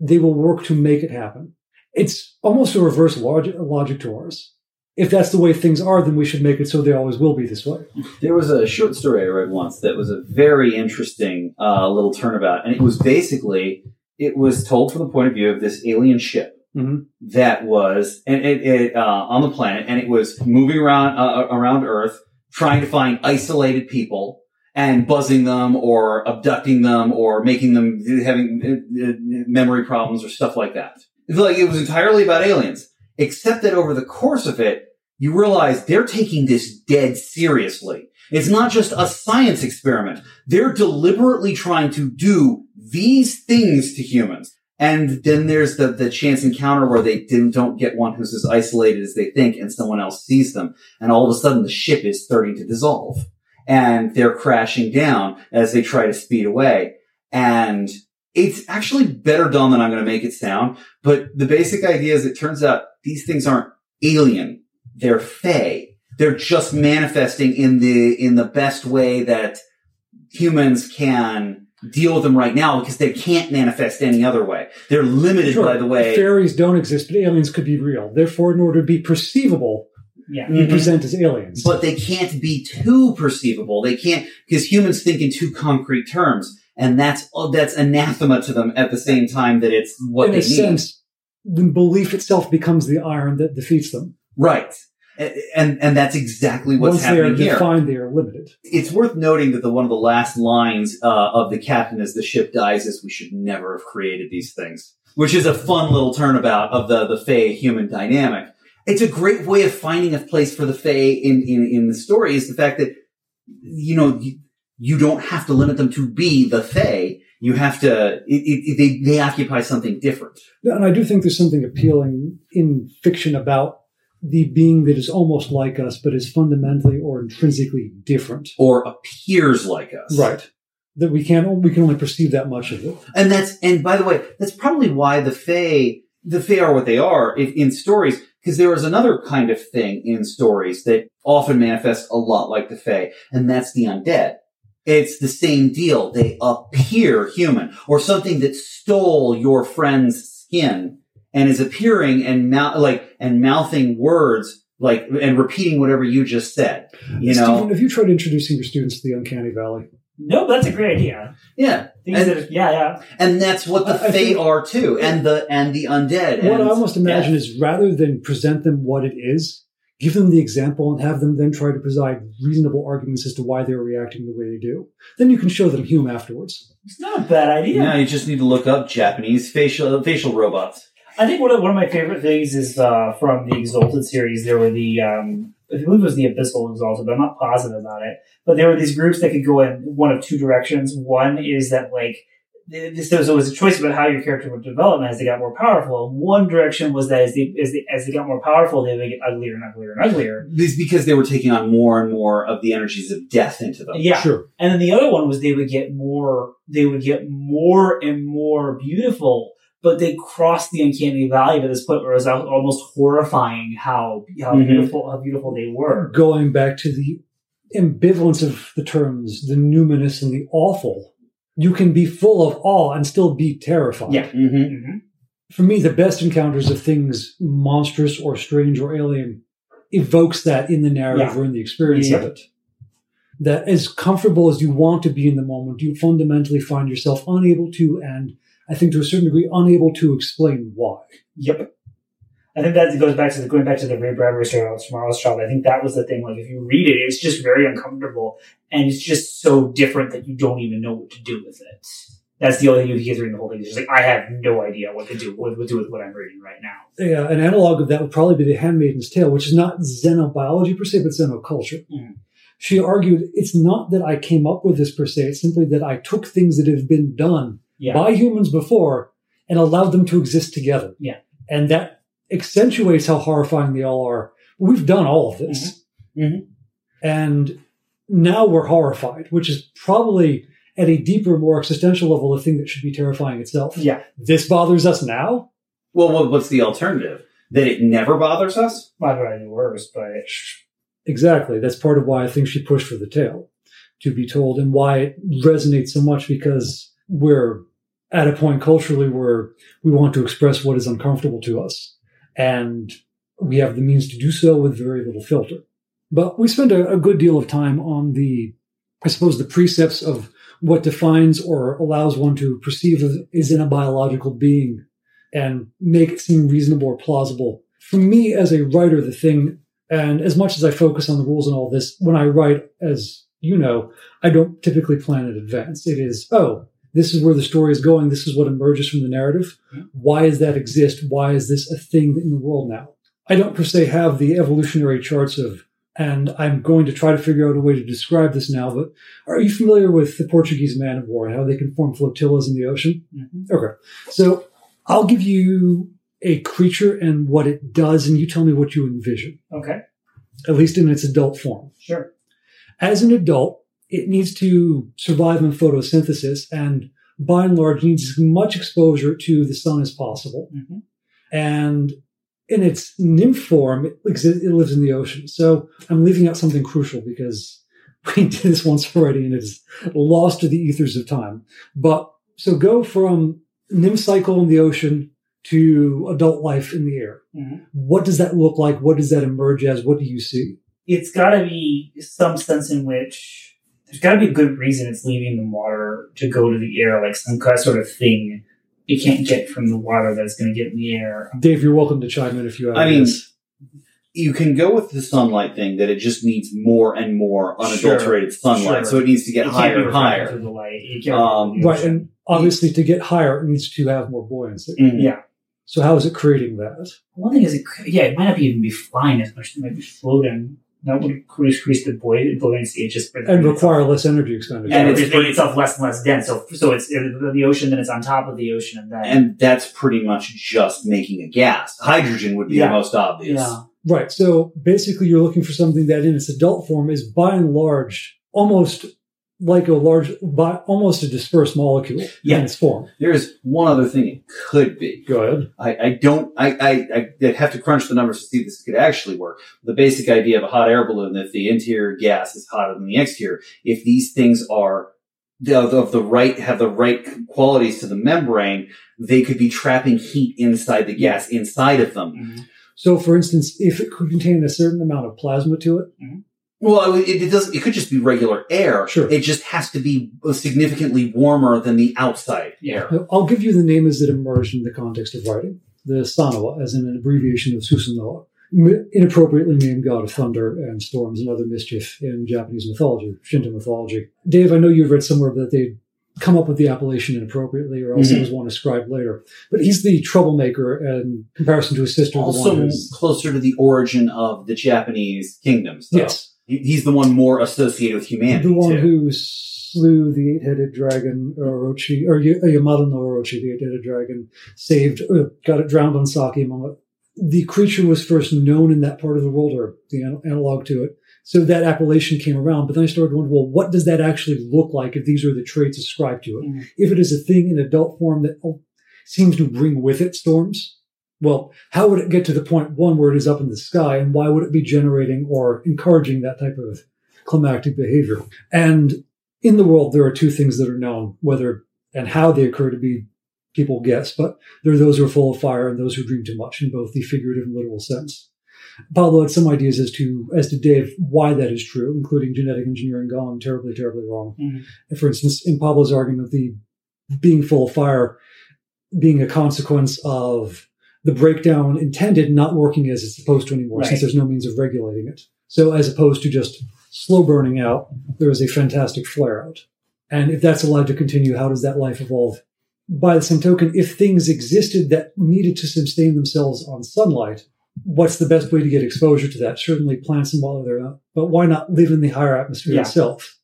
they will work to make it happen. It's almost a reverse logic, logic to ours. If that's the way things are, then we should make it so they always will be this way. There was a short story I read once that was a very interesting uh, little turnabout, and it was basically it was told from the point of view of this alien ship Mhm. that was and it, it uh, on the planet, and it was moving around uh, around Earth, trying to find isolated people and buzzing them or abducting them or making them having uh, uh, memory problems or stuff like that. It's like it was entirely about aliens, except that over the course of it, you realize they're taking this dead seriously. It's not just a science experiment. They're deliberately trying to do these things to humans. And then there's the, the chance encounter where they don't get one who's as isolated as they think and someone else sees them. And all of a sudden the ship is starting to dissolve and they're crashing down as they try to speed away. And it's actually better done than I'm going to make it sound. But the basic idea is it turns out these things aren't alien. They're fey. They're just manifesting in the, in the best way that humans can deal with them right now because they can't manifest any other way. They're limited Sure, by the way. fairies don't exist, but aliens could be real. Therefore, in order to be perceivable, Yeah. you Mhm. present as aliens. but they can't be too perceivable. They can't because humans think in too concrete terms, and that's oh, that's anathema to them at the same time that it's what in they a need. sense, the belief itself becomes the iron that defeats them. right? And and that's exactly what's Once they are happening here. defined, they are limited. It's worth noting that the one of the last lines uh, of the captain as the ship dies is, "We should never have created these things," which is a fun little turnabout of the the Fey human dynamic. It's a great way of finding a place for the Fey in in in the story. Is the fact that you know you, you don't have to limit them to be the Fey. You have to. It, it, they they occupy something different. And I do think there's something appealing in fiction about the being that is almost like us, but is fundamentally or intrinsically different. Or appears like us, Right. That we can't, we can only perceive that much of it. And that's, and by the way, that's probably why the Fae, the Fae are what they are if, in stories, because there is another kind of thing in stories that often manifests a lot like the Fae, and that's the undead. It's the same deal. They appear human, or something that stole your friend's skin and is appearing and mouth, like, and mouthing words, like, and repeating whatever you just said. You know? Stephen, have you tried introducing your students to the uncanny valley? No, that's a great idea. Yeah. Things And- that yeah, yeah. And that's what the I- I Fae are too, and the, and the undead. What and I almost imagine death. is rather than present them what it is, give them the example and have them then try to provide reasonable arguments as to why they're reacting the way they do. Then you can show them hume afterwards. It's not a bad idea. Yeah, you just need to look up Japanese facial facial robots. I think one of one of my favorite things is uh, from the Exalted series. There were the um, I believe it was the Abyssal Exalted, but I'm not positive about it. But there were these groups that could go in one of two directions. One is that like th- so so it was a choice about how your character would develop as they got more powerful. One direction was that as they as they, as they got more powerful, they would get uglier and uglier and uglier. This because they were taking on more and more of the energies of death into them. Yeah. Sure. And then the other one was they would get more, they would get more and more beautiful, but they crossed the uncanny valley to this point where it was almost horrifying how how Mhm. beautiful how beautiful they were. Going back to the ambivalence of the terms, the numinous and the awful, you can be full of awe and still be terrified. Yeah. hmm hmm For me, the best encounters of things monstrous or strange or alien evokes that in the narrative Yeah. or in the experience of it. That as comfortable as you want to be in the moment, you fundamentally find yourself unable to, and I think to a certain degree, unable to explain why. Yep. I think that goes back to the going back to the Ray Bradbury story about Tomorrow's Child. I think that was the thing. Like if you read it, it's just very uncomfortable, and it's just so different that you don't even know what to do with it. That's the only thing you get reading the whole thing. It's just like I have no idea what to do what to do with what I'm reading right now. Yeah, an analog of that would probably be The Handmaiden's Tale, which is not xenobiology per se, but xenoculture. Mhm. She argued it's not that I came up with this per se, it's simply that I took things that have been done Yeah. by humans before and allowed them to exist together. Yeah. And that accentuates how horrifying they all are. We've done all of this. Mhm. Mhm. And now we're horrified, which is probably at a deeper, more existential level, the thing that should be terrifying itself. Yeah. This bothers us now? Well, what's the alternative? That it never bothers us? Might be any worse, but Exactly. That's part of why I think she pushed for the tale to be told and why it resonates so much because we're at a point culturally where we want to express what is uncomfortable to us. And we have the means to do so with very little filter. But we spend a, a good deal of time on the, I suppose, the precepts of what defines or allows one to perceive is in a biological being and make it seem reasonable or plausible. For me, as a writer, the thing and as much as I focus on the rules and all this, when I write, as you know, I don't typically plan in advance. It is, oh, this is where the story is going. This is what emerges from the narrative. Why does that exist? Why is this a thing in the world now? I don't per se have the evolutionary charts of, and I'm going to try to figure out a way to describe this now, but are you familiar with the Portuguese man of war and how they can form flotillas in the ocean? Mm-hmm. Okay. So I'll give you a creature and what it does, and you tell me what you envision okay, at least in its adult form. sure. As an adult, it needs to survive in photosynthesis and by and large needs as much exposure to the sun as possible. hmm And in its nymph form, it, it lives in the ocean. So I'm leaving out something crucial because [LAUGHS] we did this once already and it's lost to the ethers of time. But so go from nymph cycle in the ocean to adult life in the air. Mhm. What does that look like? What does that emerge as? What do you see? It's got to be some sense in which there's got to be a good reason it's leaving the water to go to the air, like some kind of sort of thing it can't get from the water that's going to get in the air. Dave, you're welcome to chime in if you have. I mean, ideas. You can go with the sunlight thing that it just needs more and more unadulterated sunlight. Sure. So it needs to get It can't higher be and higher. through the light. It can't Um, right, and obviously to get higher, it needs to have more buoyancy. Mm. yeah. So how is it creating that? One thing is, it, yeah, it might not be even be flying as much. It might be floating. That would increase the buoy- buoyancy. It just And require less energy expenditure. and And it's it's making itself less and less dense. So, so it's the ocean, then it's on top of the ocean, and then And that's pretty much just making a gas. Hydrogen would be Yeah. the most obvious. yeah, Right. So basically, you're looking for something that, in its adult form, is by and large almost like a large, by almost a dispersed molecule Yeah. in its form. There's one other thing it could be. Go ahead. I, I don't, I, I, I have to crunch the numbers to see if this could actually work. The basic idea of a hot air balloon, if the interior gas is hotter than the exterior, if these things are of, of the right, have the right qualities to the membrane, they could be trapping heat inside the gas inside of them. Mhm. So, for instance, if it could contain a certain amount of plasma to it, Well, it, it doesn't, it could just be regular air. Sure. It just has to be significantly warmer than the outside Yeah. air. I'll give you the name as it emerged in the context of writing. The Sanawa, as in an abbreviation of Susanoo, inappropriately named god of thunder and storms and other mischief in Japanese mythology, Shinto mythology. Dave, I know you've read somewhere that they'd come up with the appellation inappropriately, or else Mhm. it was one ascribed later. But he's the troublemaker in comparison to his sister, the Also one closer to the origin of the Japanese kingdoms. Though. Yes. He- He's the one more associated with humanity. The one too. who's slew the eight-headed dragon Orochi, or Y- Yamato no Orochi, the eight-headed dragon, saved, uh, got it drowned on sake among it. The creature was first known in that part of the world, or the an- analog to it. So that appellation came around, but then I started to wonder, well, what does that actually look like if these are the traits ascribed to it? Mhm. If it is a thing in adult form that oh, seems to bring with it storms, well, how would it get to the point one where it is up in the sky, and why would it be generating or encouraging that type of climactic behavior? And in the world, there are two things that are known, whether and how they occur to be people guess, but there are those who are full of fire and those who dream too much in both the figurative and literal sense. Pablo had some ideas as to, as to Dave, why that is true, including genetic engineering gone terribly, terribly wrong. Mhm. For instance, in Pablo's argument, the being full of fire being a consequence of the breakdown intended not working as it's supposed to anymore, Right. since there's no means of regulating it. So as opposed to just slow burning out, there is a fantastic flare out. And if that's allowed to continue, how does that life evolve? By the same token, if things existed that needed to sustain themselves on sunlight, what's the best way to get exposure to that? Certainly plants and water, there, but why not live in the higher atmosphere Yeah. itself?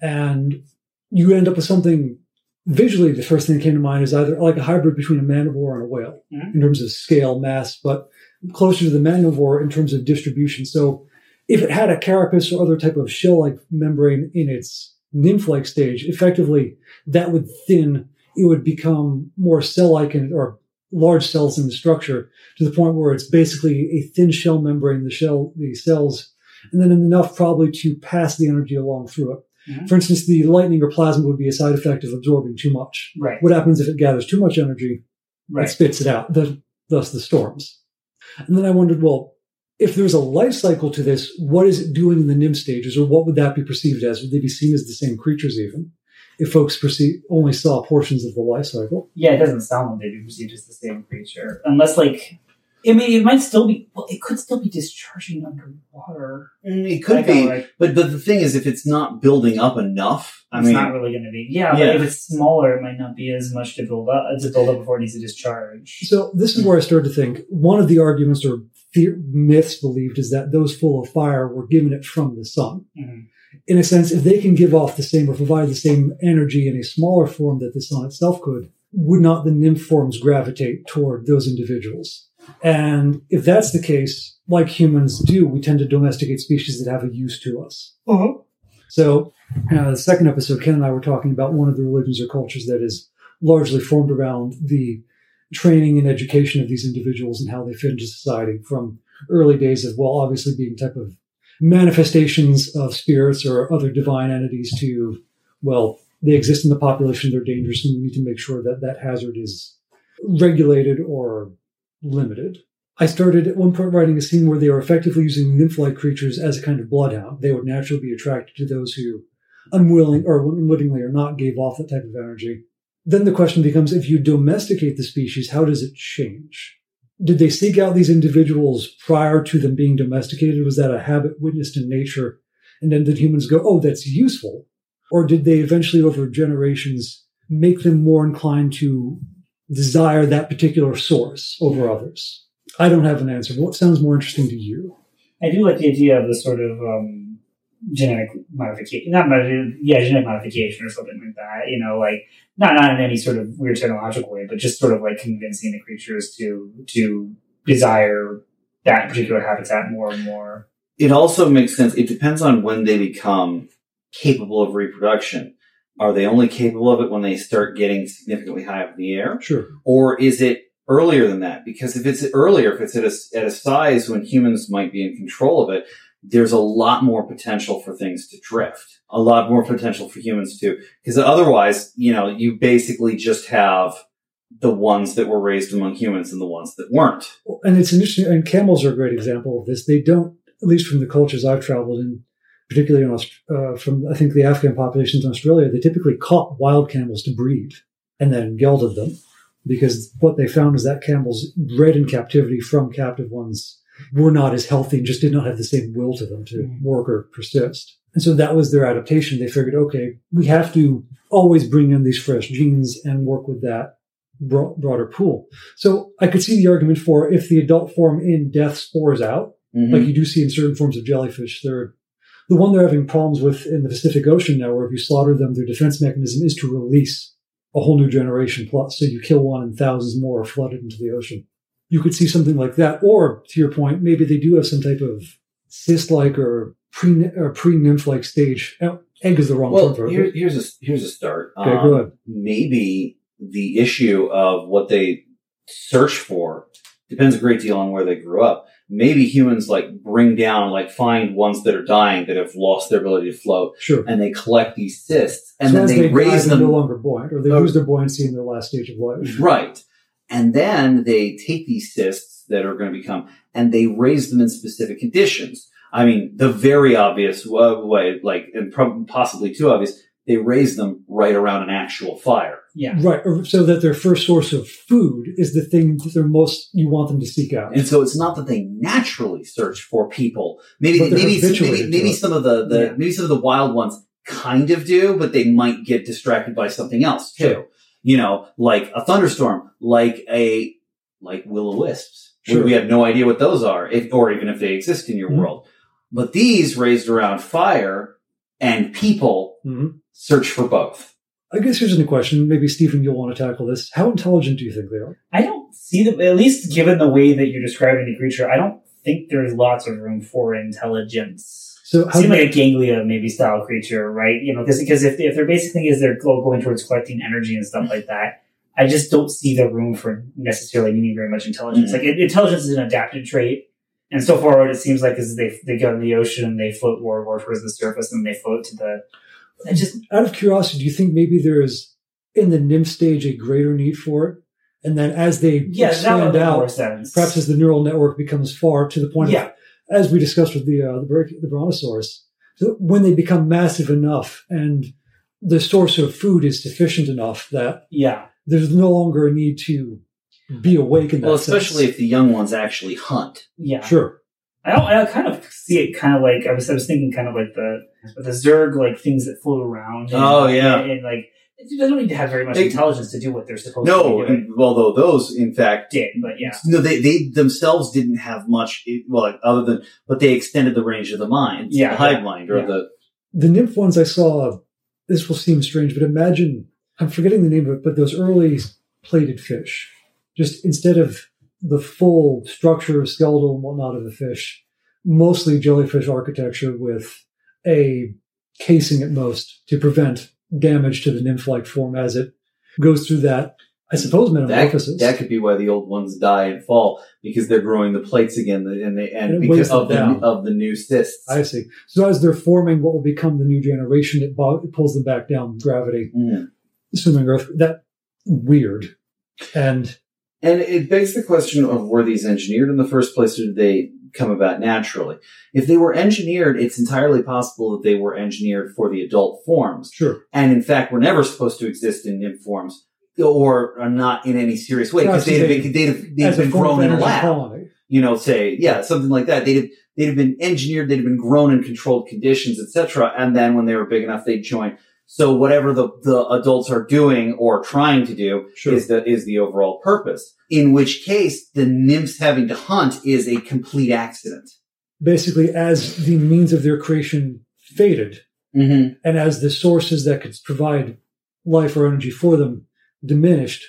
And you end up with something visually. The first thing that came to mind is either like a hybrid between a man o' war and a whale Mhm. in terms of scale, mass, but closer to the man o' war in terms of distribution. So if it had a carapace or other type of shell-like membrane in its nymph-like stage, effectively that would thin. It would become more cell-like in, or large cells in the structure to the point where it's basically a thin shell membrane, the shell, the cells, and then enough probably to pass the energy along through it. Mhm. For instance, the lightning or plasma would be a side effect of absorbing too much. Right. What happens if it gathers too much energy? Right. It spits it out, the, thus the storms. And then I wondered, well, if there's a life cycle to this, what is it doing in the nymph stages, or what would that be perceived as? Would they be seen as the same creatures even? If folks perceive, only saw portions of the life cycle. Yeah, it doesn't sound like they'd be perceived as the same creature, unless like. I mean, it might still be. Well, it could still be discharging underwater. Mm, It could be, like, but but the thing is, if it's not building up enough, I it's mean, not really going to be. Yeah, Yeah. but if it's smaller, it might not be as much to build up to build up before it needs to discharge. So this is where I started to think one of the arguments or the- myths believed is that those full of fire were given it from the sun. Mhm. in a sense, if they can give off the same or provide the same energy in a smaller form that the sun itself could, would not the nymph forms gravitate toward those individuals? And if that's the case, like humans do, we tend to domesticate species that have a use to us. So, uh, the second episode, Ken and I were talking about one of the religions or cultures that is largely formed around the training and education of these individuals and how they fit into society from early days of, well, obviously being type of manifestations of spirits or other divine entities to, well, they exist in the population, they're dangerous, and we need to make sure that that hazard is regulated or limited. I started at one point writing a scene where they were effectively using nymph-like creatures as a kind of bloodhound. They would naturally be attracted to those who, unwilling or unwittingly or not, gave off that type of energy. Then the question becomes: if you domesticate the species, how does it change? Did they seek out these individuals prior to them being domesticated? Was that a habit witnessed in nature? And then did humans go, "Oh, that's useful," or did they eventually, over generations, make them more inclined to desire that particular source over others? I don't have an answer. What sounds more interesting to you? I do like the idea of the sort of um, genetic modification, not modi- yeah, genetic modification or something like that. You know, like not not in any sort of weird technological way, but just sort of like convincing the creatures to to desire that particular habitat more and more. it also makes sense. It depends on when they become capable of reproduction. Are they only capable of it when they start getting significantly high up in the air? Sure. Or is it earlier than that? Because if it's earlier, if it's at a, at a size when humans might be in control of it, there's a lot more potential for things to drift. A lot more potential for humans too. Because otherwise, you know, you basically just have the ones that were raised among humans and the ones that weren't. And it's interesting, and camels are a great example of this. They don't, at least from the cultures I've traveled in, particularly in, Aust- uh, from I think the Afghan populations in Australia, they typically caught wild camels to breed and then gelded them because what they found is that camels bred in captivity from captive ones were not as healthy and just did not have the same will to them to Mm. work or persist. And so that was their adaptation. They figured, okay, we have to always bring in these fresh genes and work with that bro- broader pool. So I could see the argument for if the adult form in death spores out, Mhm. like you do see in certain forms of jellyfish, there are The one they're having problems with in the Pacific Ocean now, where if you slaughter them, their defense mechanism is to release a whole new generation plus. So you kill one and thousands more are flooded into the ocean. You could see something like that. Or to your point, maybe they do have some type of cyst-like or pre or pre-nymph-like stage. Uh, Egg is the wrong Well, term for here, it. here's a here's a start. Okay, Um, go ahead. Maybe the issue of what they search for depends a great deal on where they grew up. Maybe humans like bring down, like find ones that are dying that have lost their ability to float, Sure. and they collect these cysts, and so then they, they raise them no longer buoyant, or they Oh. lose their buoyancy in their last stage of life. Right. And then they take these cysts that are going to become and they raise them in specific conditions. I mean, the very obvious way, like, and possibly too obvious, they raise them right around an actual fire. Yeah. Right. or So that their first source of food is the thing that they're most you want them to seek out. And so it's not that they naturally search for people. Maybe, But they're maybe, maybe, maybe some of the, the Yeah. maybe some of the wild ones kind of do, but they might get distracted by something else too. Sure. You know, like a thunderstorm, like a, like will-o-wisps. We- Sure. We have no idea what those are, if, or even if they exist in your Mhm. world. But these raised around fire and people Mhm. search for both. I guess here's a question. Maybe Stephen, you'll want to tackle this. How intelligent do you think they are? I don't see them, at least given the way that you're describing the creature, I don't think there's lots of room for intelligence. So how Seem like a ganglia maybe style creature, right? You know, because if, if their basic thing is they're going towards collecting energy and stuff like that, I just don't see the room for necessarily needing very much intelligence. Mhm. Like it, intelligence is an adapted trait. And so far, what it seems like is they they go in the ocean, they float more, more towards the surface, and they float to the. I just out of curiosity, do you think maybe there is in the nymph stage a greater need for it? And then as they yeah, expand out, sense. perhaps as the neural network becomes far to the point Yeah. of, as we discussed with the uh, the, bra- the brontosaurus, so when they become massive enough and the source of food is sufficient enough that yeah, there's no longer a need to be awake in that Well, especially sense. if the young ones actually hunt. yeah. sure I don't, I kind of see it kind of like I was I was thinking kind of like the the Zerg like things that float around. And, Oh, yeah. and, and, like they don't need to have very much They- intelligence to do what they're supposed No, to be doing. and- although those, in fact, Did but yeah, No, they, they themselves didn't have much, well, other than, but they extended the range of the mind. Yeah, The hive mind or yeah. the, the nymph ones I saw, this will seem strange, but imagine, I'm forgetting the name of it, but those early plated fish, just instead of the full structure, of skeletal and whatnot of the fish, mostly jellyfish architecture with a casing at most to prevent damage to the nymph-like form as it goes through that, I suppose, that, metamorphosis. that could be why the old ones die and fall because they're growing the plates again and they, and, And because of the, down. of the new cysts. I see. So as they're forming what will become the new generation, it, bo- it pulls them back down gravity, Mm. assuming Earth. That weird. And And it begs the question of were these engineered in the first place or did they come about naturally? If they were engineered, it's entirely possible that they were engineered for the adult forms. sure, and in fact were never supposed to exist in nymph forms or are not in any serious way because they'd have they- been, they'd have, they'd have been grown in a lab. You know, say, yeah, something like that. They'd have, they'd have been engineered, they'd have been grown in controlled conditions, etc. And then when they were big enough, they'd join. So whatever the, the adults are doing or trying to do Sure. is the, is the overall purpose. In which case, the nymphs having to hunt is a complete accident. Basically, as the means of their creation faded, Mm-hmm. and as the sources that could provide life or energy for them diminished,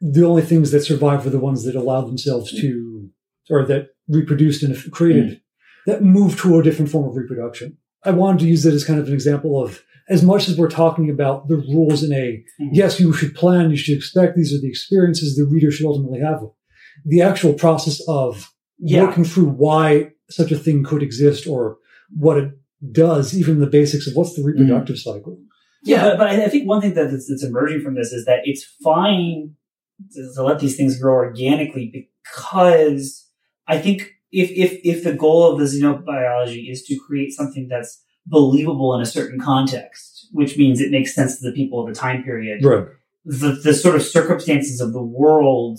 the only things that survived were the ones that allowed themselves to, or that reproduced and created, that moved to a different form of reproduction. I wanted to use it as kind of an example of as much as we're talking about the rules in a Mhm. yes, you should plan, you should expect these are the experiences the reader should ultimately have. The actual process of yeah. working through why such a thing could exist or what it does, even the basics of what's the reproductive cycle. Yeah, but, but I think one thing that's, that's emerging from this is that it's fine to, to let these things grow organically because I think if if if the goal of the xenobiology is to create something that's believable in a certain context, which means it makes sense to the people of the time period, Right. the the sort of circumstances of the world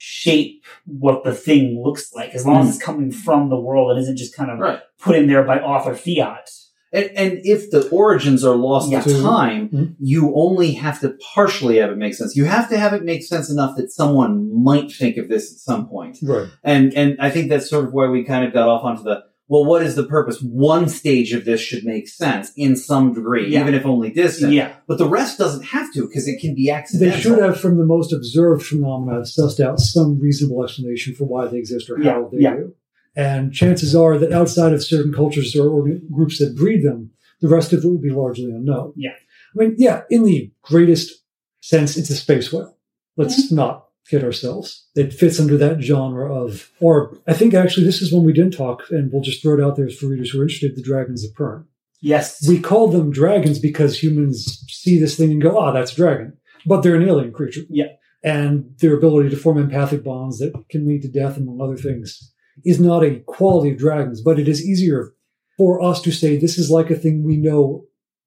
shape what the thing looks like as long as it's coming from the world and isn't just kind of Right. put in there by author fiat. And, and if the origins are lost Yeah. to time, Mhm. you only have to partially have it make sense. You have to have it make sense enough that someone might think of this at some point. Right. And and I think that's sort of where we kind of got off onto the well, what is the purpose? One stage of this should make sense in some degree, Yeah. even if only distant. Yeah. But the rest doesn't have to because it can be accidental. They accidental. should have, from the most observed phenomena, have sussed out some reasonable explanation for why they exist or how Yeah, they yeah. do. And chances are that outside of certain cultures or, or groups that breed them, the rest of it would be largely unknown. Yeah. I mean, yeah, in the greatest sense, it's a space whale. Let's Mm-hmm. not kid ourselves. It fits under that genre of, or I think actually this is one we didn't talk, and we'll just throw it out there for readers who are interested, the dragons of Pern. Yes. We call them dragons because humans see this thing and go, ah, that's a dragon. But they're an alien creature. Yeah. And their ability to form empathic bonds that can lead to death, among other things, is not a quality of dragons, but it is easier for us to say this is like a thing we know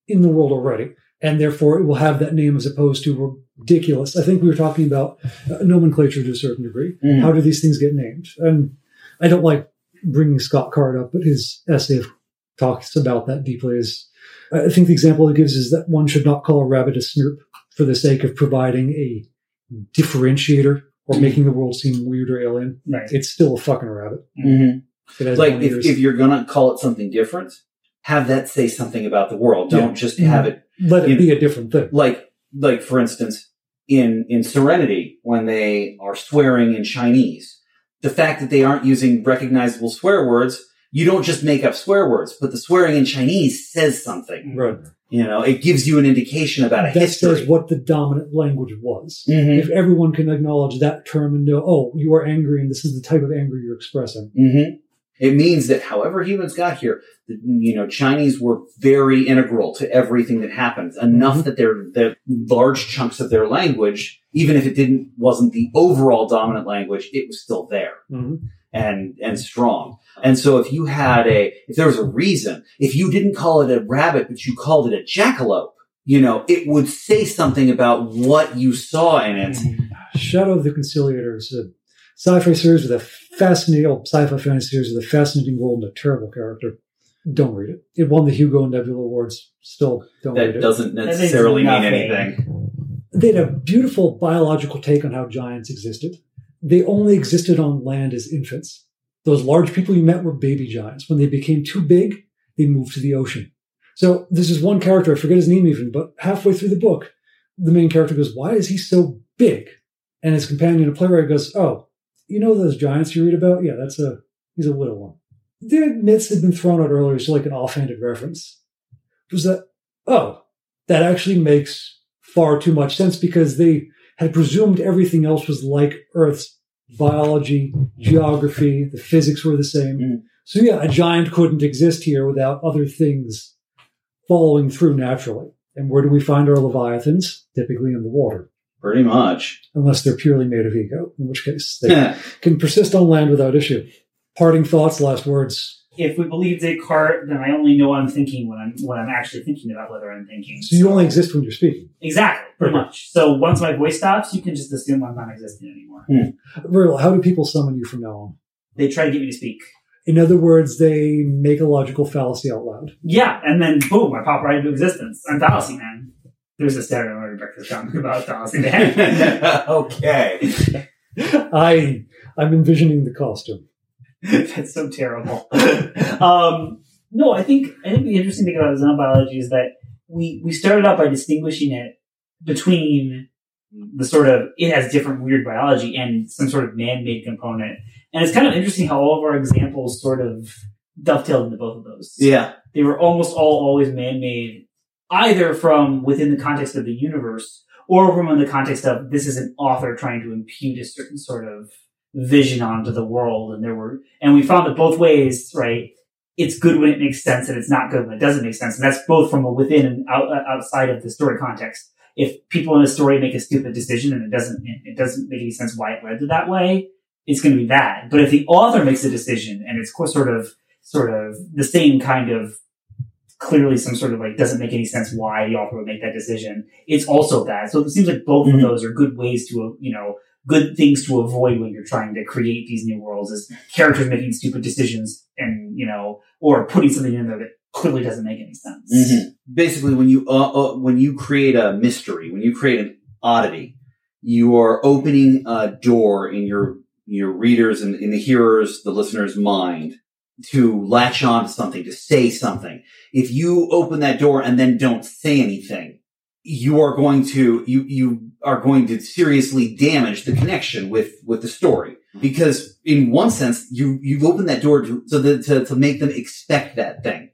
in the world already. And therefore it will have that name as opposed to ridiculous. I think we were talking about uh, nomenclature to a certain degree. Mhm. How do these things get named? And I don't like bringing Scott Card up, but his essay talks about that deeply. Is I think the example it gives is that one should not call a rabbit a snurp for the sake of providing a differentiator or making the world seem weird or alien. Right. It's still a fucking rabbit. Mhm. Like if, if you're gonna call it something different, have that say something about the world. Don't Yeah. just have it let it be a different thing. like like for instance in in serenity when they are swearing in chinese the fact that they aren't using recognizable swear words you don't just make up swear words but the swearing in chinese says something Right. you know it gives you an indication about a That history says what the dominant language was. Mhm. If everyone can acknowledge that term and know, oh, you are angry and this is the type of anger you're expressing. Mhm. It means that however humans got here, the, you know, Chinese were very integral to everything that happened. Enough Mhm. that they're, large chunks of their language, even if it didn't wasn't the overall dominant language, it was still there and and strong. And so if you had a if there was a reason, if you didn't call it a rabbit but you called it a jackalope, you know, it would say something about what you saw in it. Shadow of the Conciliator is a sci-fi series with a fascinating, oh, sci-fi fantasy series with a fascinating world and a terrible character. Don't read it. It won the Hugo and Nebula Awards. Still don't read it. That doesn't necessarily mean anything. They had a beautiful biological take on how giants existed. They only existed on land as infants. Those large people you met were baby giants. When they became too big, they moved to the ocean. So this is one character, I forget his name even, but halfway through the book, the main character goes, Why is he so big? And his companion, a playwright, goes, Oh, you know those giants you read about? Yeah, that's a he's a little one. The myths had been thrown out earlier, so like an offhanded reference. Was that oh, that actually makes far too much sense because they had presumed everything else was like Earth's biology, geography, the physics were the same. Mm. So yeah, a giant couldn't exist here without other things following through naturally. And where do we find our leviathans? Typically in the water, Pretty much. unless they're purely made of ego, in which case they [LAUGHS] can persist on land without issue. Parting thoughts, last words. If we believe Descartes, then I only know what I'm thinking when I'm when I'm actually thinking about whether I'm thinking. So you only exist when you're speaking. exactly, pretty Okay. much. So once my voice stops, you can just assume I'm not existing anymore. Hmm. Virgil, how do people summon you from now on? They try to get me to speak. In other words, they make a logical fallacy out loud. Yeah, and then boom, I pop right into existence. I'm Fallacy Man. There's a Saturday morning breakfast comic about Fallacy Man. [LAUGHS] okay. I I'm envisioning the costume. [LAUGHS] That's so terrible. [LAUGHS] um, no, I think I think the interesting thing about xenobiology is that we we started out by distinguishing it between the sort of it has different weird biology and some sort of man-made component, and it's kind of interesting how all of our examples sort of dovetailed into both of those. Yeah. they were almost all always man-made, either from within the context of the universe or from the context of this is an author trying to impute a certain sort of vision onto the world. And there were, and we found that both ways, right? It's good when it makes sense and it's not good when it doesn't make sense. And that's both from within and out, uh, outside of the story context. If people in a story make a stupid decision and it doesn't, it doesn't make any sense why it led to that way, it's going to be bad. But if the author makes a decision and it's sort of, sort of the same kind of clearly some sort of like doesn't make any sense why the author would make that decision. It's also bad. So it seems like both Mhm. of those are good ways to, you know, good things to avoid when you're trying to create these new worlds is characters making stupid decisions and, you know, or putting something in there that clearly doesn't make any sense. Mhm. Basically, when you uh, uh, when you create a mystery, when you create an oddity, you are opening a door in your your readers and in the hearers, the listener's mind to latch on to something, to say something. If you open that door and then don't say anything, you are going to, you, you are going to seriously damage the connection with, with the story. Because in one sense, you, you've opened that door to, so that, to, to make them expect that thing.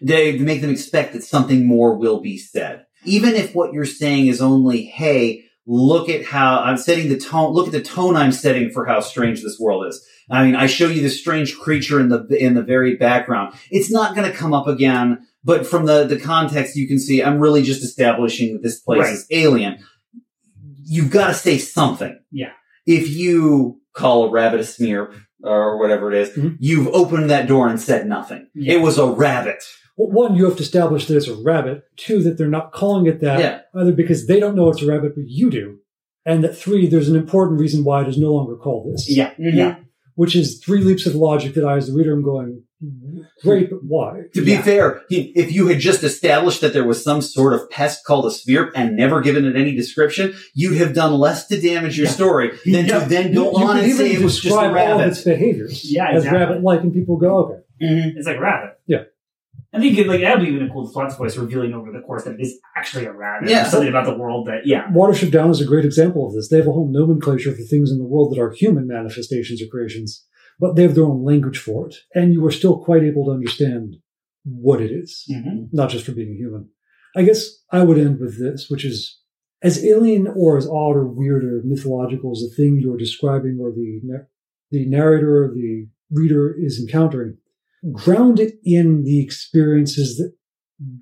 They, to make them expect that something more will be said. Even if what you're saying is only, hey, look at how I'm setting the tone, look at the tone I'm setting for how strange this world is. I mean, I show you this strange creature in the, in the very background. It's not going to come up again, but from the, the context you can see, I'm really just establishing that this place Right. is alien. You've got to say something. Yeah. If you call a rabbit a smear or whatever it is, Mhm. you've opened that door and said nothing. Yeah. It was a rabbit. Well, one, you have to establish that it's a rabbit. Two, that they're not calling it that Yeah. either because they don't know it's a rabbit, but you do. And that three, there's an important reason why it is no longer called this. Yeah. Yeah. Which is three leaps of logic that I, as the reader, am going, great, but why? To be Yeah. fair, he- if you had just established that there was some sort of pest called a sphere and never given it any description, you'd have done less to damage your Yeah. story than Yeah. to then You, go you on can and say even it was just a describe all of rabbit. its behaviors Yeah, as rabbit-like, and people go, okay. Mhm. It's like a rabbit. Yeah. I think it, like that'd be even a cool plot twist revealing over the course that it is actually a rabbit. Yeah. Or something about the world that yeah. Watership Down is a great example of this. They have a whole nomenclature for things in the world that are human manifestations or creations, but they have their own language for it. And you are still quite able to understand what it is, Mhm. not just for being human. I guess I would end with this, which is as alien or as odd or weird or mythological as the thing you're describing or the, the narrator or the reader is encountering, ground it in the experiences that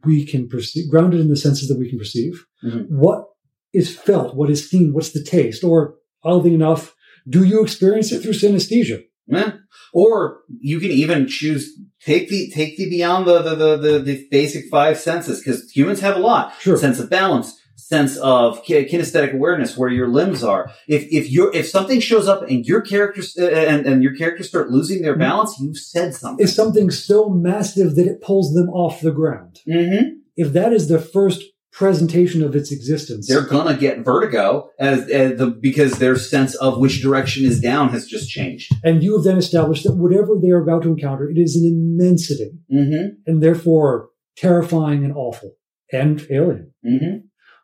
we can perceive, ground it in the senses that we can perceive. Mhm. What is felt, what is seen, what's the taste, or oddly enough, do you experience it through synesthesia? Yeah. Or you can even choose take the take the beyond the the the, the, the basic five senses because humans have a lot Sure. sense of balance, sense of kinesthetic awareness, where your limbs are. If if you if something shows up and your characters uh, and and your characters start losing their Mhm. balance, you've said something. Is something so massive that it pulls them off the ground. mm-hmm. If that is the first presentation of its existence, They're gonna get vertigo as, as the because their sense of which direction is down has just changed. and you have then established that whatever they are about to encounter, it is an immensity Mm-hmm. and therefore terrifying and awful and alien. Mm-hmm.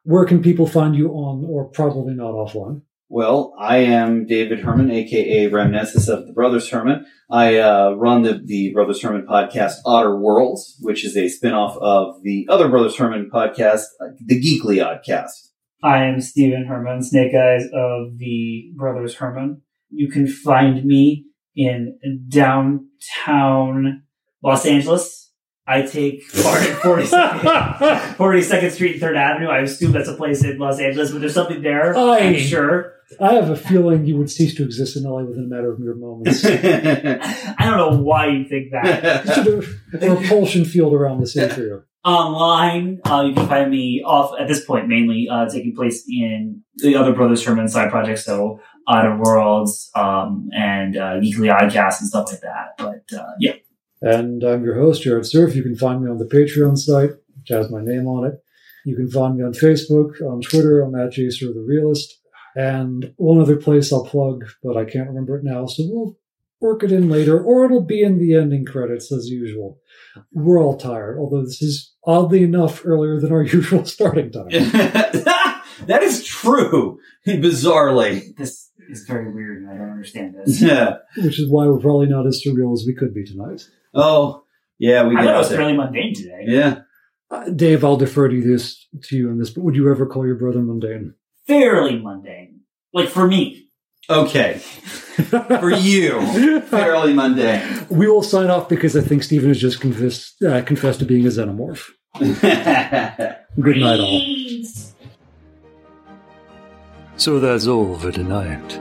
Where can people find you on, or probably not offline? Well, I am David Herman, aka Remnescence of the Brothers Herman. I uh, run the, the Brothers Herman podcast, Otter Worlds, which is a spin-off of the other Brothers Herman podcast, uh, the Geekly Oddcast. I am Stephen Herman, Snake Eyes of the Brothers Herman. You can find me in downtown Los Angeles. I take part at 42nd, 42nd Street, 3rd Avenue. I assume that's a place in Los Angeles, but there's something there. Aye. I'm sure. I have a feeling you would cease to exist in LA within a matter of mere moments. [LAUGHS] I don't know why you think that. [LAUGHS] Just a, a repulsion field around the city for you. Online, uh, you can find me off at this point mainly uh, taking place in the other Brothers Herman side projects, so Outer Worlds um, and uh, Geekly Oddcast and stuff like that. But uh, yeah, And I'm your host, Jared Surf. You can find me on the Patreon site, which has my name on it. You can find me on Facebook, on Twitter. I'm at Jacer the Realist. And one other place I'll plug, but I can't remember it now, so we'll work it in later, or it'll be in the ending credits as usual. We're all tired, although this is oddly enough earlier than our [LAUGHS] usual starting time. [LAUGHS] that is true, bizarrely. this is very weird, and I don't understand this. Yeah. which is why we're probably not as surreal as we could be tonight. Oh, yeah, we I get thought it was fairly mundane today. Yeah. Uh, Dave, I'll defer to this to you on this, but would you ever call your brother mundane? Fairly mundane, like for me. Okay. [LAUGHS] For you, fairly mundane. we will sign off because I think Stephen has just confessed uh, confessed to being a xenomorph. [LAUGHS] Good night, all. So that's all for tonight.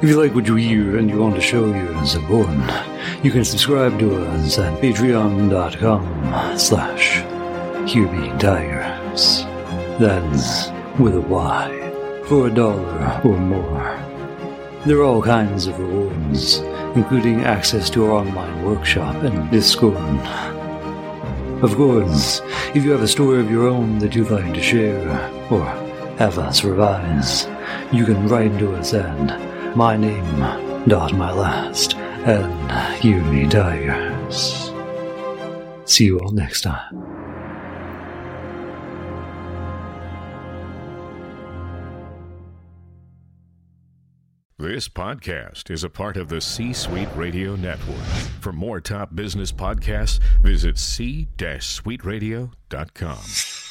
If you like what you hear and you want to show your support, you can subscribe to us at patreon.com slash Here Being Tygers. That's with a Y, for a dollar or more. There are all kinds of rewards, including access to our online workshop and Discord. Of course, if you have a story of your own that you'd like to share, or have us revise, you can write to us at my name dot my last and you, puny tigers. See you all next time. This podcast is a part of the C Suite Radio Network. For more top business podcasts, visit c-suiteradio.com.